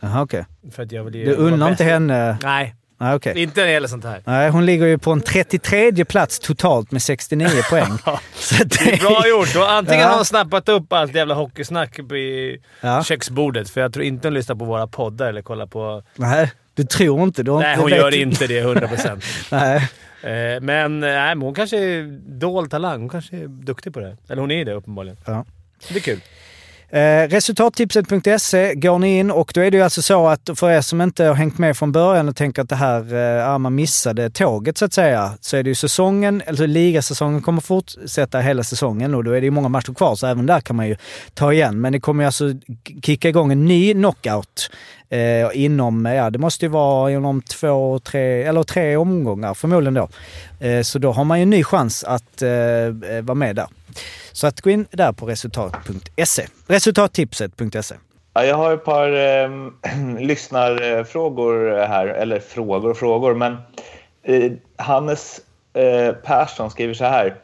Jaha, okej. Ju Du unnar inte henne... Nej, Nej, okej. inte när det gäller sånt här. Nej, hon ligger ju på en 33 plats totalt med 69 [laughs] poäng. Att Det är bra gjort. Och antingen Ja. har hon snappat upp allt jävla hockeysnack i Ja. köksbordet. För jag tror inte hon lyssnar på våra poddar eller kollar på... Nej, du tror inte. Du Nej, inte hon gör inte det 100%. [laughs] Nej. Eh, Men, eh, nej, men hon kanske är dold talang. Hon kanske är duktig på det. Eller hon är det uppenbarligen. Ja. Det är kul. Eh, resultattipset.se går ni in och då är det ju alltså så att för er som inte har hängt med från början och tänker att det här, eh, man missade tåget så att säga, så är det ju säsongen, alltså ligasäsongen kommer fortsätta hela säsongen och då är det ju många matcher kvar så även där kan man ju ta igen. Men det kommer ju alltså kicka igång en ny knockout eh, inom, ja det måste ju vara inom två, tre, eller tre omgångar förmodligen då. Eh, så då har man ju en ny chans att eh, eh vara med där. Så att gå in där på resultat.se. Resultattipset.se. Ja, jag har ett par eh, [clears throat] lyssnarfrågor här. Eller frågor och frågor, men eh, Hannes eh, Persson skriver så här.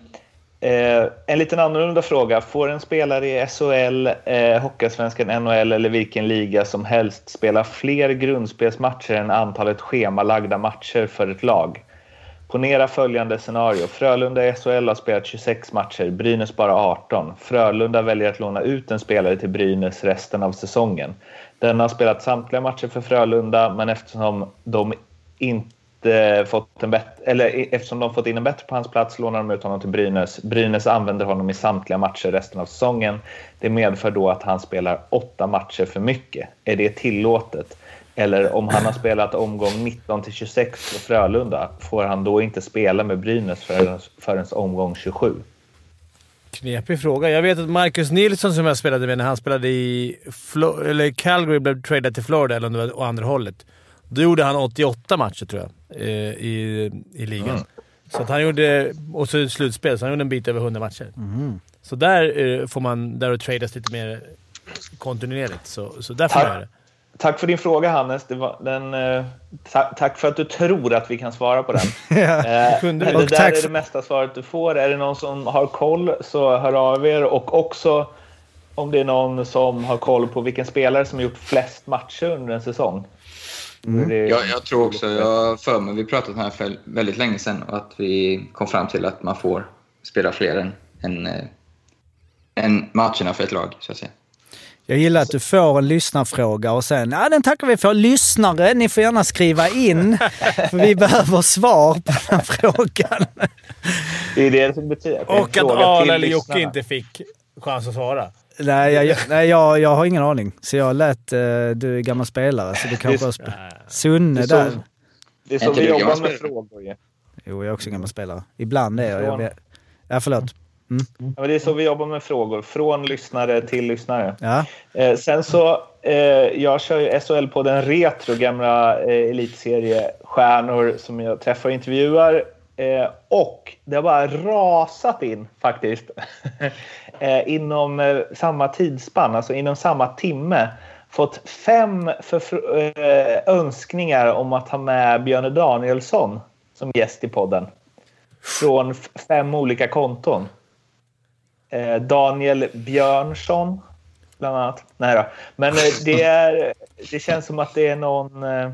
Eh, en liten annorlunda fråga. Får en spelare i SHL, eh, Hockeyallsvenskan, NHL eller vilken liga som helst spela fler grundspelsmatcher än antalet schemalagda matcher för ett lag? Ponera följande scenario. Frölunda i SHL har spelat 26 matcher, Brynäs bara 18. Frölunda väljer att låna ut en spelare till Brynäs resten av säsongen. Den har spelat samtliga matcher för Frölunda, men eftersom de inte eh, fått en bättre, eller eftersom de fått in en bättre på hans plats lånar de ut honom till Brynäs. Brynäs använder honom i samtliga matcher resten av säsongen. Det medför då att han spelar åtta matcher för mycket. Är det tillåtet? Eller om han har spelat omgång 19 till 26 för Frölunda, får han då inte spela med Brynäs förrän, förrän omgång 27? Knepig fråga. Jag vet att Marcus Nilsson som jag spelade med när han spelade i Flo- eller Calgary blev tradad till Florida, eller om det var å andra hållet. Då gjorde han 88 matcher tror jag eh, i, i ligan. Så att han gjorde... Och så slutspel, så han gjorde en bit över 100 matcher. Så där eh, får man... Där tradas lite mer kontinuerligt. Så, så där får man göra det. Tack för din fråga Hannes. Det den, eh, ta, tack för att du tror att vi kan svara på den. [laughs] Eh, kunde det vi. Och där tack är det mesta svaret du får. Är det någon som har koll så hör av er. Och också om det är någon som har koll på vilken spelare som gjort flest matcher under en säsong. Mm. Det- Jag, jag tror också, jag för mig, vi pratat om det här för väldigt länge sedan och att vi kom fram till att man får spela fler än, än, eh, än matcherna för ett lag, så att säga. Jag gillar att du får en lyssnarfråga och sen, ja den tackar vi för. Lyssnare, ni får gärna skriva in. [laughs] För vi behöver svar på den här frågan. Det är det som betyder. en Och att Arla eller Jocke inte fick chans att svara. Nej, jag, [laughs] nej jag, jag har ingen aning. Så jag lät, eh, du är gammal spelare, så du kanske har sp- Sunne Det är så- där. Det är så Inte vi jobbar med frågor. Jo, jag är också gammal spelare. Ibland är jag. jag. Ja, förlåt. Ja, men det är så vi jobbar med frågor. Från lyssnare till lyssnare. Ja. Eh, sen så, eh, jag kör ju SHL på den Retro, gamla eh, elitseriestjärnor som jag träffar och intervjuar. Eh, och det har bara rasat in faktiskt. [laughs] eh, inom eh, samma tidsspann, alltså inom samma timme. Fått fem eh, önskningar om att ha med Björne Danielsson som gäst i podden. Från fem olika konton. Eh, Daniel Björnsson, bland annat. Nej då. Men eh, det, är, det känns som att det är någon... Eh,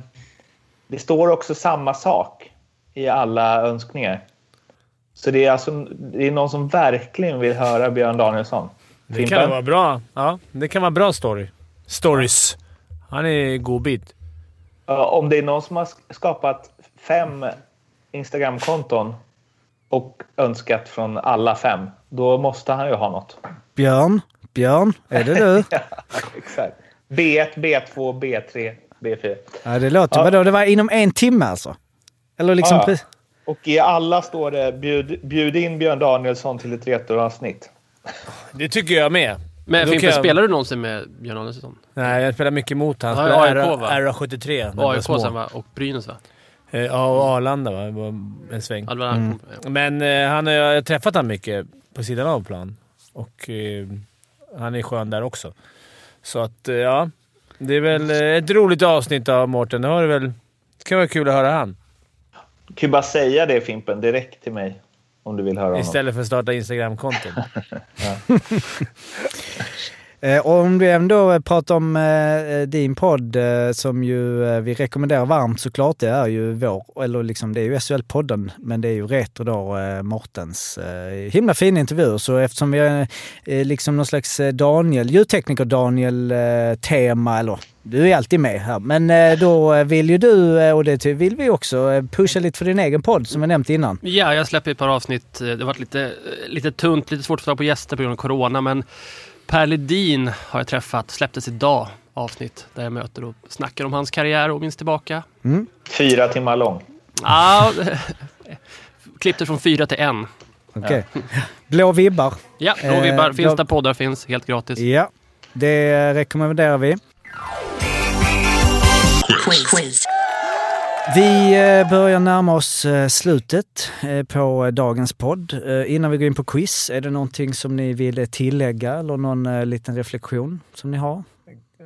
det står också samma sak i alla önskningar. Så det är, alltså, det är någon som verkligen vill höra Björn Danielsson. Det kan vara bra. Ja, det kan vara bra story. Stories. Han är god bit. Ja, Om det är någon som har sk- skapat fem Instagramkonton och önskat från alla fem, då måste han ju ha något. Björn? Björn? Är det du? [laughs] Exakt. B1, B2, B3, B4. Ja, det låter... Ja. Vadå, det var inom en timme alltså? Eller liksom... Ja. Och i alla står det bjud, bjud in Björn Danielsson till ett retroavsnitt. Det tycker jag med. Men Fimpen, jag- spelar du någonsin med Björn Andersson? Nej, jag spelar mycket mot han. Ja, Spelar AIK, va? RA73. när vi var AIK sen va? Och Brynäs va? Eh, Ja, och Arlanda va? Det var en sväng. Han kom- Men eh, han, har- jag har träffat honom mycket på sidan av plan. Och eh, han är skön där också. Så att, eh, ja. Det är väl eh, ett roligt avsnitt av Mårten. Det har det väl... Det kan vara kul att höra han. Du kan ju bara säga det Fimpen direkt till mig om du vill höra honom. Istället för att starta Instagram-konton. [laughs] [laughs] Eh, och om vi ändå eh, pratar om eh, eh, din podd eh, som ju eh, vi rekommenderar varmt såklart. Det är ju vår, eller liksom det är ju SHL-podden, men det är ju Retro då, eh, Mortens eh, himla fina intervjuer. Så eftersom vi är eh, liksom någon slags Daniel, ljudtekniker Daniel-tema, eller du är alltid med här. Men eh, då vill ju du, och det vill vi också, pusha lite för din egen podd som jag nämnt innan. Ja, jag släpper ett par avsnitt. Det har varit lite, lite tunt, lite svårt att få tag på gäster på grund av Corona, men Per Ledin har jag träffat. Släpptes idag avsnitt där jag möter och snackar om hans karriär och minns tillbaka. Fyra timmar lång. Ja, [laughs] klippte från fyra till en. Okej. Blå vibbar. Ja, då Eh, vibbar. Finns då- där poddar finns, helt gratis. Ja, det rekommenderar vi. Quiz. Vi eh, börjar närma oss eh, slutet eh, på dagens podd. Innan vi går in på quiz, är det någonting som ni vill tillägga eller någon liten reflektion som ni har?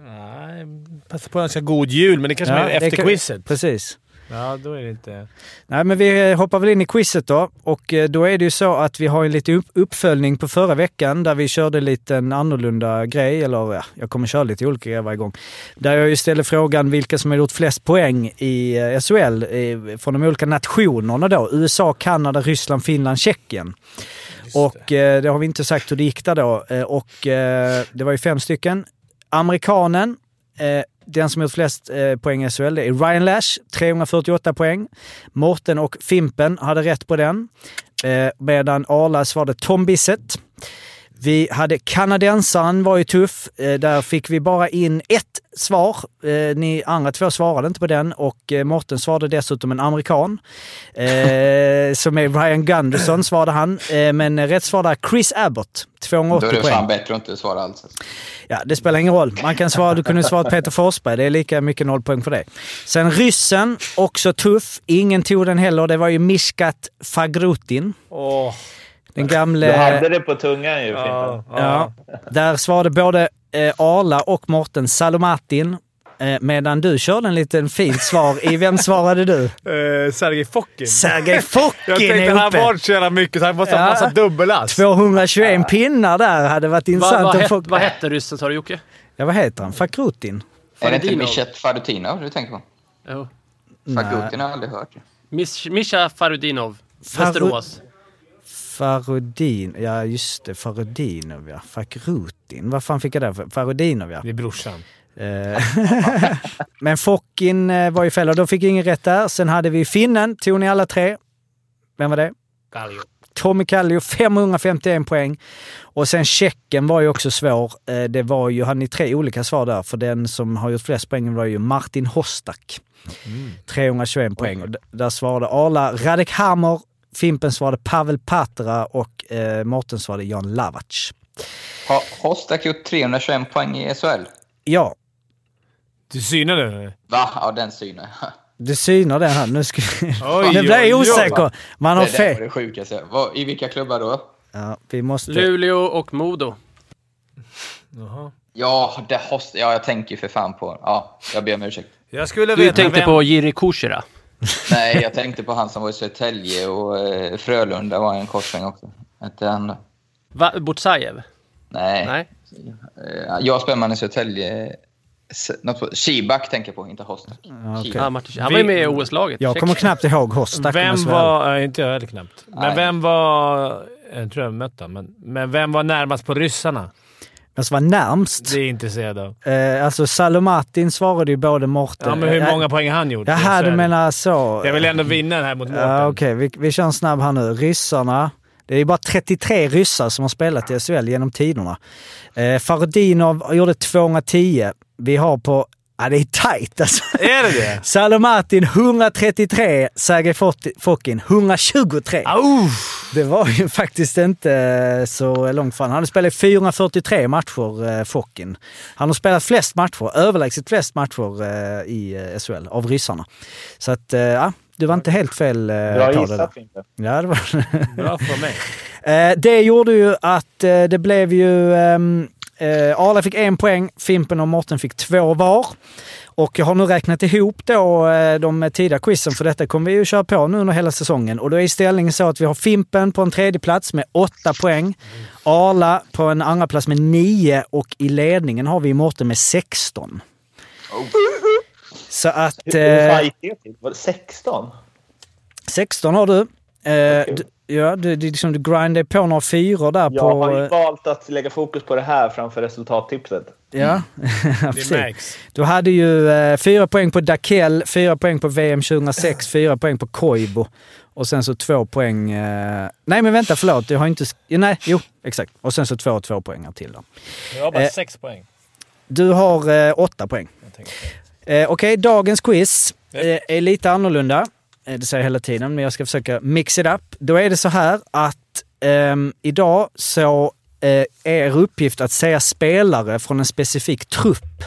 Nej, passa på att önska god jul, men det kanske Ja, är efter kan- quizet. Precis. Ja, då är det inte... Nej, men vi eh, hoppar väl in i quizet då. Och eh, då är det ju så att vi har en liten upp- uppföljning på förra veckan där vi körde en liten annorlunda grej. Eller ja, jag kommer köra lite olika grejer varje gång. Där jag ju ställer frågan vilka som har gjort flest poäng i eh, SHL eh, från de olika nationerna då. USA, Kanada, Ryssland, Finland, Tjeckien. Och eh, det har vi inte sagt hur det gick där då. Och det var ju fem stycken. Amerikanen, den som gjort flest eh, poäng i SHL, det är Ryan Lash, 348 poäng. Morten och Fimpen hade rätt på den. Eh, medan Arlas var det Tom Bissett. Vi hade kanadensaren var ju tuff. Eh, där fick vi bara in ett svar. Eh, ni andra två svarade inte på den och eh, Morten svarade dessutom en amerikan. [laughs] Som är Ryan Gunderson svarade han. Men rätt svar där Chris Abbott. Då 280 är det poäng. fan bättre att inte svara alls. Ja, det spelar ingen roll. Man kan svara, du kunde svara Peter Forsberg. Det är lika mycket noll poäng för det. Sen ryssen, också tuff. Ingen tog den heller. Det var ju Mishkat Fagrutin. Åh, Den Du gamle... hade det på tungan ju, ja, Ja, där svarade både eh, Arla och Morten Salomatin. Eh, medan du körde en liten fint svar i Vem svarade du? Uh, [laughs] Sergej Fokin. Sergej [laughs] Jag Fokin tänkte är han varit så jävla mycket så han måste ha Ja. massa dubbelass. 221 pinnar där hade varit intressant. vad att het, få- vad hette ryssen sa du Jocke? Ja, vad heter han? Fakrutin? Är det inte. Michet Farutinov du tänker på? Jo. Fagutin har jag aldrig hört. Mish- Mischa Farudinov. Faru- Västerås. Farudin, ja just det, Farudinov ja. Fakrutin, vad fan fick jag där för? Farudinov ja. Det är brorsan. Eh, [laughs] Men Fokkin eh, var ju fel och då fick jag ingen rätt där. Sen hade vi finnen, tog ni alla tre? Vem var det? Kallio. Tommy Kallio, 551 poäng. Och sen Tjeckien var ju också svår. Eh, Det var ju, hade ni tre olika svar där, för den som har gjort flest poäng var ju Martin Hostak. 321 poäng. Och där svarade Arla Radek Hammer, Fimpen svarade Pavel Patra och eh, Mårten svarade Jan Lavac. Har Hostak gjort 321 poäng i SHL? Ja, Du synade nu? Va? Ja, den synen. du synar det här. Nu ska Oj, Nu [laughs] blir jag osäker. Man har Det där var fel. det sjukaste. I vilka klubbar då? Ja, vi måste... Luleå och Modo. Jaha. Ja, det host... ja, jag tänker för fan på... Ja, jag ber om ursäkt. Jag skulle Du veta tänkte vem... på Jiri Kushera. [laughs] Nej, jag tänkte på han som var i Södertälje och eh, Frölunda var en korsning också. Inte han då. Va? Butsajev? Nej. Nej. Eh, Jag Spelman i Södertälje. Shibak tänker jag på, inte. Ja, Martin. Han var ju med i OS-laget. Jag kommer knappt ihåg Hostak. jag Vem var... Nej, inte jag heller knappt. Men Nej. vem var... Jag tror jag mött honom, men, men vem var närmast på ryssarna? Vem som var närmst? Det är jag intresserad av. Eh, alltså Salomatin svarade ju både Mårten... Ja, men hur Eh, många poäng har han gjort? Jaha, du menar så. Jag vill ändå vinna den här mot Mårten. Ja, Okej, vi, vi kör en snabb här nu. Ryssarna. Det är ju bara 33 ryssar som har spelat i SHL genom tiderna. Eh, Fardinov gjorde 210. Vi har på Ja, det är tajt alltså. Är det det? [laughs] Salomatin 133, Sergej Fokin 123. Au! Det var ju faktiskt inte så långt fram. Han har spelat i 443 matcher, eh, Fokin. Han har spelat flest matcher, överlägset flest matcher eh, i eh, SHL av ryssarna. Så att, eh, ja, du var inte helt fel eh, Bra gissat Fimpen. Ja, det var Bra för mig. [laughs] Eh, det gjorde ju att eh, det blev ju... eh, Arla fick en poäng, Fimpen och Morten fick två var. Och jag har nu räknat ihop då eh, de tidiga quizen, för detta kommer vi ju köra på nu under hela säsongen. Och då är ställningen så att vi har Fimpen på en tredje plats med åtta poäng. Arla på en andra plats med nio och i ledningen har vi Morten med 16. Så att... Hur hur fan gick det till? Var det 16? 16 har du. Eh, Okej. Ja, du, du, liksom, du grindar på några fyror där Jag på... har ju eh, valt att lägga fokus på det här framför resultattipset. Ja, [laughs] Det precis. märks. Du hade ju eh, fyra poäng på Dakell, fyra poäng på VM 2006, [laughs] fyra poäng på Koibo och sen så två poäng... Eh, nej men vänta, förlåt. Jag har inte... Nej, jo, exakt. Och sen så två två poängar till då. Jag har bara Eh. sex poäng. Du har eh, åtta poäng. Eh, Okej, dagens quiz eh, är lite annorlunda. Eh, det säger jag hela tiden, men jag ska försöka mix it up. Då är det så här att ehm, idag så eh, är er uppgift att säga spelare från en specifik trupp.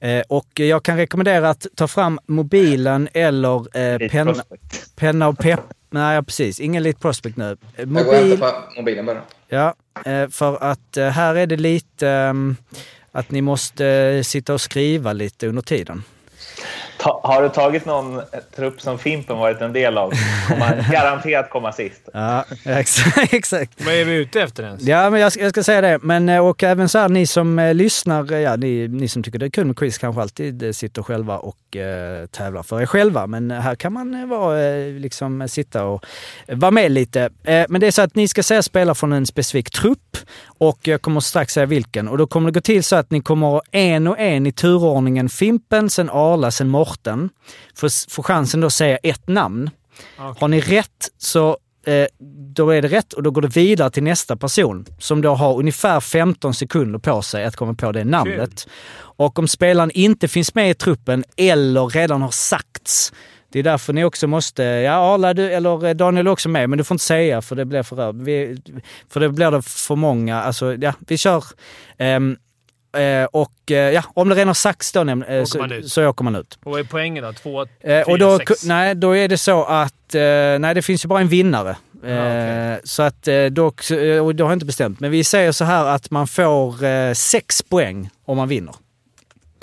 Eh, och jag kan rekommendera att ta fram mobilen eller eh, Lite penna, penna och pepp. Nej, ja, precis. Ingen Elite Prospect nu. Eh, Jag går och hämtar Mobil, mobilen bara. ja, eh, för att eh, här är det lite ehm, att ni måste eh, sitta och skriva lite under tiden. Ta, har du tagit någon trupp som Fimpen varit en del av? Kommer garanterat komma sist. Ja, exakt. [laughs] exakt. Vad är vi ute efter ens? Ja, men jag ska, jag ska säga det. Men, eh, och även så här, ni som eh, lyssnar, eh, ja, ni, ni som tycker det är kul med quiz kanske alltid sitter själva och eh, tävlar för er själva. Men här kan man eh, vara, eh, liksom, eh, sitta och vara med lite. Men det är så att ni ska säga spelare från en specifik trupp och jag kommer strax säga vilken. Och då kommer det gå till så att ni kommer en och en i turordningen Fimpen, sen Arla, sen Morten. Får, får chansen då att säga ett namn. Har ni rätt så eh, då är det rätt och då går det vidare till nästa person som då har ungefär 15 sekunder på sig att komma på det namnet. Och om spelaren inte finns med i truppen eller redan har sagts, det är därför ni också måste, ja Arla du, eller eh, Daniel är också med, men du får inte säga för det blir för vi, För det blir det för många, alltså ja, vi kör. ehm, eh, och eh, ja, om det redan har sagts då näm- eh, man så, så åker man ut. Och vad är poängen då? Två, Eh, fyra, och då, sex? nej, då är det så att, eh, nej det finns ju bara en vinnare. Eh, okej. Så att eh, eh, och då har jag inte bestämt. Men vi säger så här att man får eh, sex poäng om man vinner.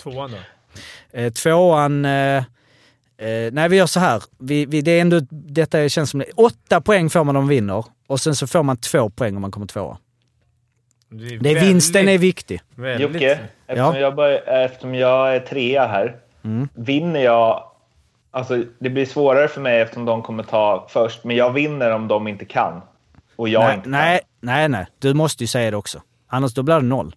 Tvåan då? Eh, tvåan, eh, eh, nej vi gör så här. Vi, vi, det är ändå, detta känns som, åtta poäng får man om man vinner. Och sen så får man två poäng om man kommer tvåa. Det är, Det är vinsten är viktig. Väldigt, Jocke, eftersom, jag bör, eftersom jag är trea här, Mm. vinner jag... Alltså, det blir svårare för mig eftersom de kommer ta först, men jag vinner om de inte kan. Och jag nej, inte nej, nej, nej. Du måste ju säga det också. Annars då blir det noll.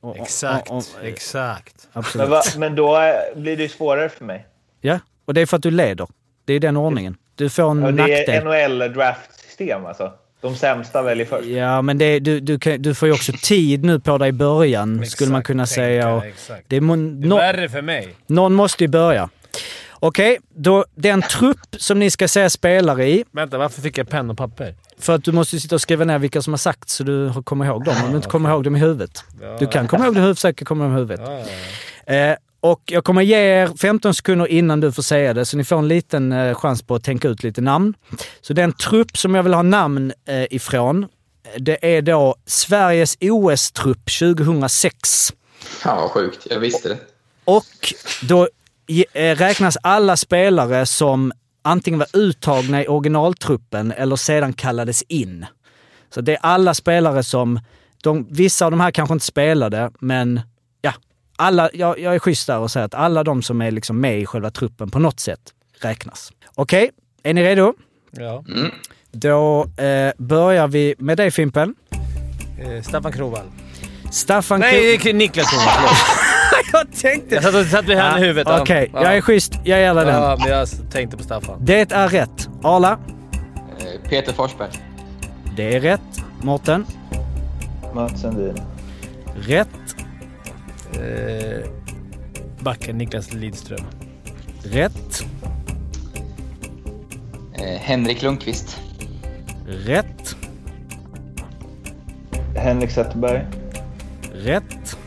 Och- Exakt, och- och- exakt. kan. Absolut. Men, va, men då är, blir det ju svårare för mig. Ja, och det är för att du leder. Det är den ordningen. Du får en Ja, det nackdel. är NHL-draftsystem alltså. De sämsta väljer först. Ja, men det, du, du, kan, du får ju också tid nu på dig i början, skulle man kunna säga. Och exakt. det är, må- Det är värre för mig. någon måste ju börja. Okej, då den trupp som ni ska säga spelare i, Vänta, varför fick jag penna och papper? för att du måste sitta och skriva ner vilka som har sagt så du kommer ihåg dem. Om du inte kommer ihåg dem i huvudet. Du kan komma ihåg det i huvudet, säkert kommer de i huvudet. Ja, ja, ja. Eh, och jag kommer ge er 15 sekunder innan du får säga det, så ni får en liten eh, chans på att tänka ut lite namn. Så den trupp som jag vill ha namn eh, ifrån, det är då Sveriges OS-trupp 2006. Fan vad sjukt, jag visste det. Och då eh, räknas alla spelare som antingen var uttagna i originaltruppen eller sedan kallades in. Så det är alla spelare som, de, vissa av de här kanske inte spelade, men alla, jag, jag är schysst där och säger att alla de som är liksom med i själva truppen på något sätt räknas. Okej, är ni redo? ja. Då eh, börjar vi med dig Fimpen. Eh, Staffan Krovall. Staffan Nej, K- Niklas Kronwall. [laughs] jag tänkte... Jag satt, och- satt med handen i huvudet. Okej, ja. jag är schysst. Jag dig den. Ja, men jag tänkte på Staffan. Det är rätt. Arla? Eh, Peter Forsberg. Det är rätt. Mårten? Mats Sundin. Rätt. Eh, Backen Niklas Lidström. Rätt. Eh, Henrik Lundqvist. Rätt. Henrik Zetterberg. Rätt.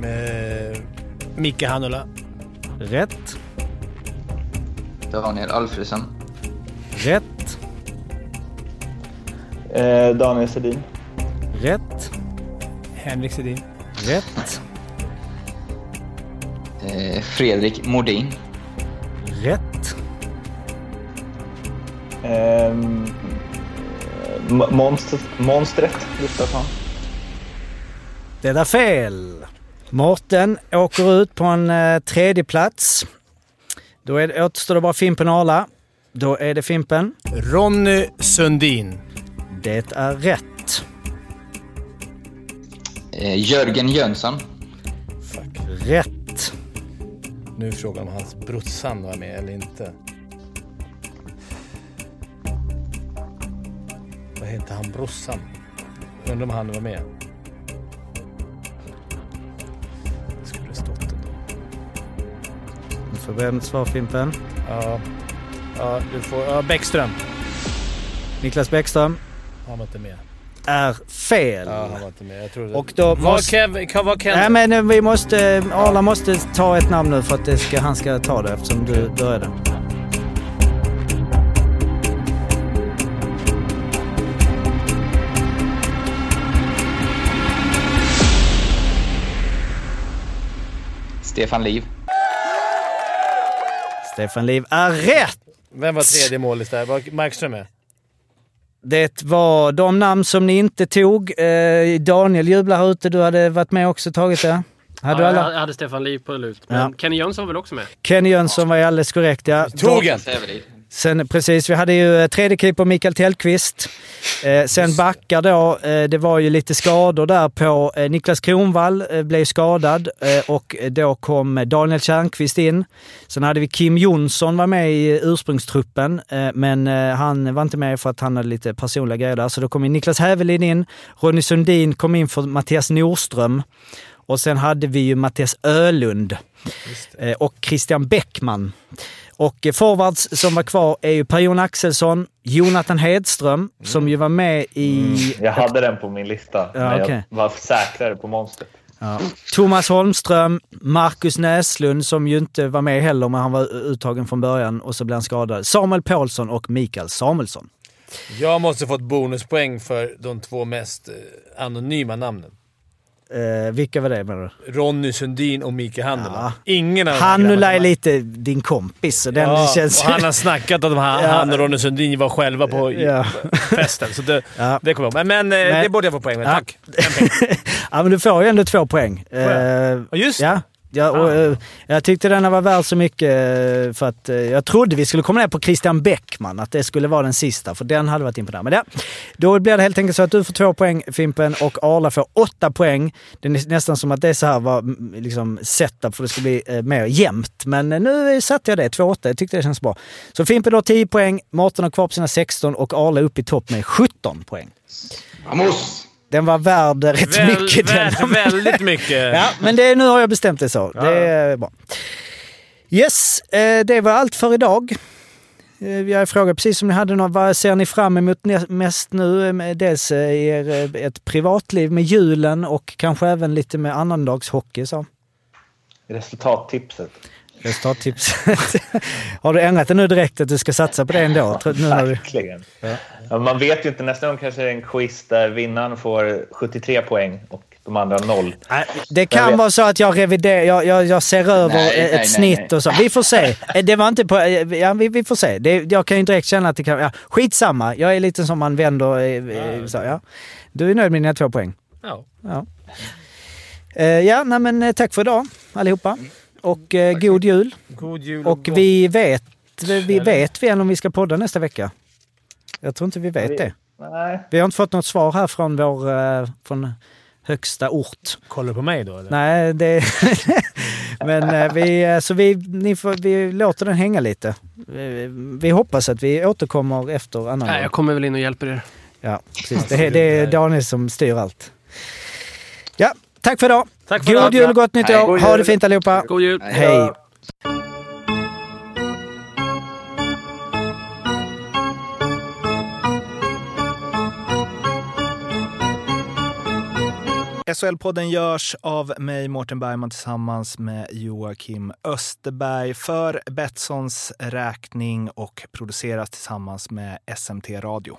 Med Micke Hannula. Rätt. Daniel Alfredsson. Rätt. Eh, Daniel Sedin. Rätt. Henrik Sedin. Rätt. Eh, Fredrik Modin. Rätt. Ehm, M- monster, monstret Gustafsson. Det är fel. Mårten åker ut på en eh, tredje plats. Då är det, återstår det bara Fimpen och Arla. Då är det Fimpen. Ronny Sundin. Det är rätt. Eh, Jörgen Jönsson. Rätt. Nu är frågan om hans brorsan var med eller inte. Vad heter han brorsan? Undrar om han var med. Det skulle stått ändå. Du får börja med ett svar Fimpen. Ja, ja du får... Ja, Bäckström. Niklas Bäckström Han var inte med. Är fel. Ja, han var inte med. Jag trodde... Och då måste- var Ken... Nej men eh, vi måste... Arla måste ta ett namn nu för att det ska, han ska ta det eftersom du började. Stefan Liv. Stefan Liv är rätt! Vem var tredje målis där? Var Markström med? Det var de namn som ni inte tog. Eh, Daniel jublar här ute. Du hade varit med också och tagit det. Hade Ja, du alla? jag hade Stefan Liv på lut. Men Ja. Kenny Jönsson var väl också med? Kenny Jönsson var ju alldeles korrekt ja. Tog en! Sävelid. Sen, precis, vi hade ju eh, tredje keeper Mikael Tellqvist. Eh, sen backar då, eh, det var ju lite skador där på eh, Niklas Kronvall eh, blev skadad eh, och då kom Daniel Tjärnqvist in. Sen hade vi Kim Jonsson var med i ursprungstruppen, men han var inte med för att han hade lite personliga grejer där. Så då kom ju Niklas Hävelin in, Ronny Sundin kom in för Mattias Nordström och sen hade vi ju Mattias Ölund och Christian Bäckman. Och forwards som var kvar är ju Per-Jon Axelsson, Jonathan Hedström, som ju var med i... Jag hade den på min lista, men okej. jag var säkrare på monstret. Ja. Thomas Holmström, Marcus Näslund som ju inte var med heller, men han var uttagen från början och så blev han skadad. Samuel Paulsson och Mikael Samuelsson. Jag måste fått bonuspoäng för de två mest eh, anonyma namnen. Eh, vilka var det menar du? Ronny Sundin och Micke Hannula. Ja. Ingen av Hannula är lite din kompis, så den ja, känns... och han har snackat om han, Ja. han och Ronny Sundin var själva på Ja. festen. Så det, Ja. det kommer jag ihåg. Men, men, eh, det borde jag få poäng med. Tack. [laughs] ja, men du får ju ändå två poäng. Eh, just. Ja, ja och, eh, jag tyckte denna var värd så mycket eh, för att eh, jag trodde vi skulle komma ner på Christian Bäckman, att det skulle vara den sista, för den hade varit imponerande. Men ja, då blir det helt enkelt så att du får två poäng Fimpen och Arla får åtta poäng. Det är nästan som att det så här var liksom setup för att det ska bli eh, mer jämnt. Men nu satte jag det, 2-8. Jag tyckte det känns bra. Så Fimpen har 10 poäng, Mårten har kvar på sina 16 och Arla upp i topp med 17 poäng. Vamos! Den var värd rätt Väl, mycket. den. värt väldigt mycket. [laughs] Ja, men det, nu har jag bestämt det så. Det är bra. Yes, eh, det var allt för idag. Eh, Jag frågade precis om ni hade något, vad ser ni fram emot mest nu? Eh, Dels er, ett privatliv med julen och kanske även lite med annandagshockey. Så. Resultattipset. Resultattipset. [laughs] har du ändrat det nu direkt att du ska satsa på det ändå? Tror- Nu har du... Verkligen. Ja, man vet ju inte. Nästa gång kanske det är en quiz där vinnaren får 73 poäng och de andra noll. Det kan vara så att jag reviderar, jag, jag, jag ser över Nej, ett nej, snitt nej. och så. Vi får se. Eh, Det var inte på, eh, ja, vi, vi får se. Det, jag kan ju direkt känna att det kan, ja, skitsamma. Jag är lite som man vänder, eh, så, ja. Du är nöjd med dina två poäng? Ja. Ja. Ja, nej, men tack för idag allihopa. Och eh, god jul. God jul Och gott- vi vet, vi vet vi än om vi ska podda nästa vecka? Jag tror inte vi vet Vi- det. Nej, Vi har inte fått något svar här från vår, eh, från högsta ort. Kollar du på mig då eller? Nej, det... [laughs] Men eh, vi, eh, så vi, ni får, vi låter den hänga lite. Vi, vi hoppas att vi återkommer efter annan Nej, jag kommer väl in och hjälper er. Ja, precis. [laughs] Det, är- det är Daniel som styr allt. Ja, tack för idag. Tack för God jul och gott nytt år. God Ha det fint allihopa. God jul! Hej. SHL-podden görs av mig, Mårten Bergman, tillsammans med Joakim Österberg för Betssons räkning och produceras tillsammans med SMT Radio.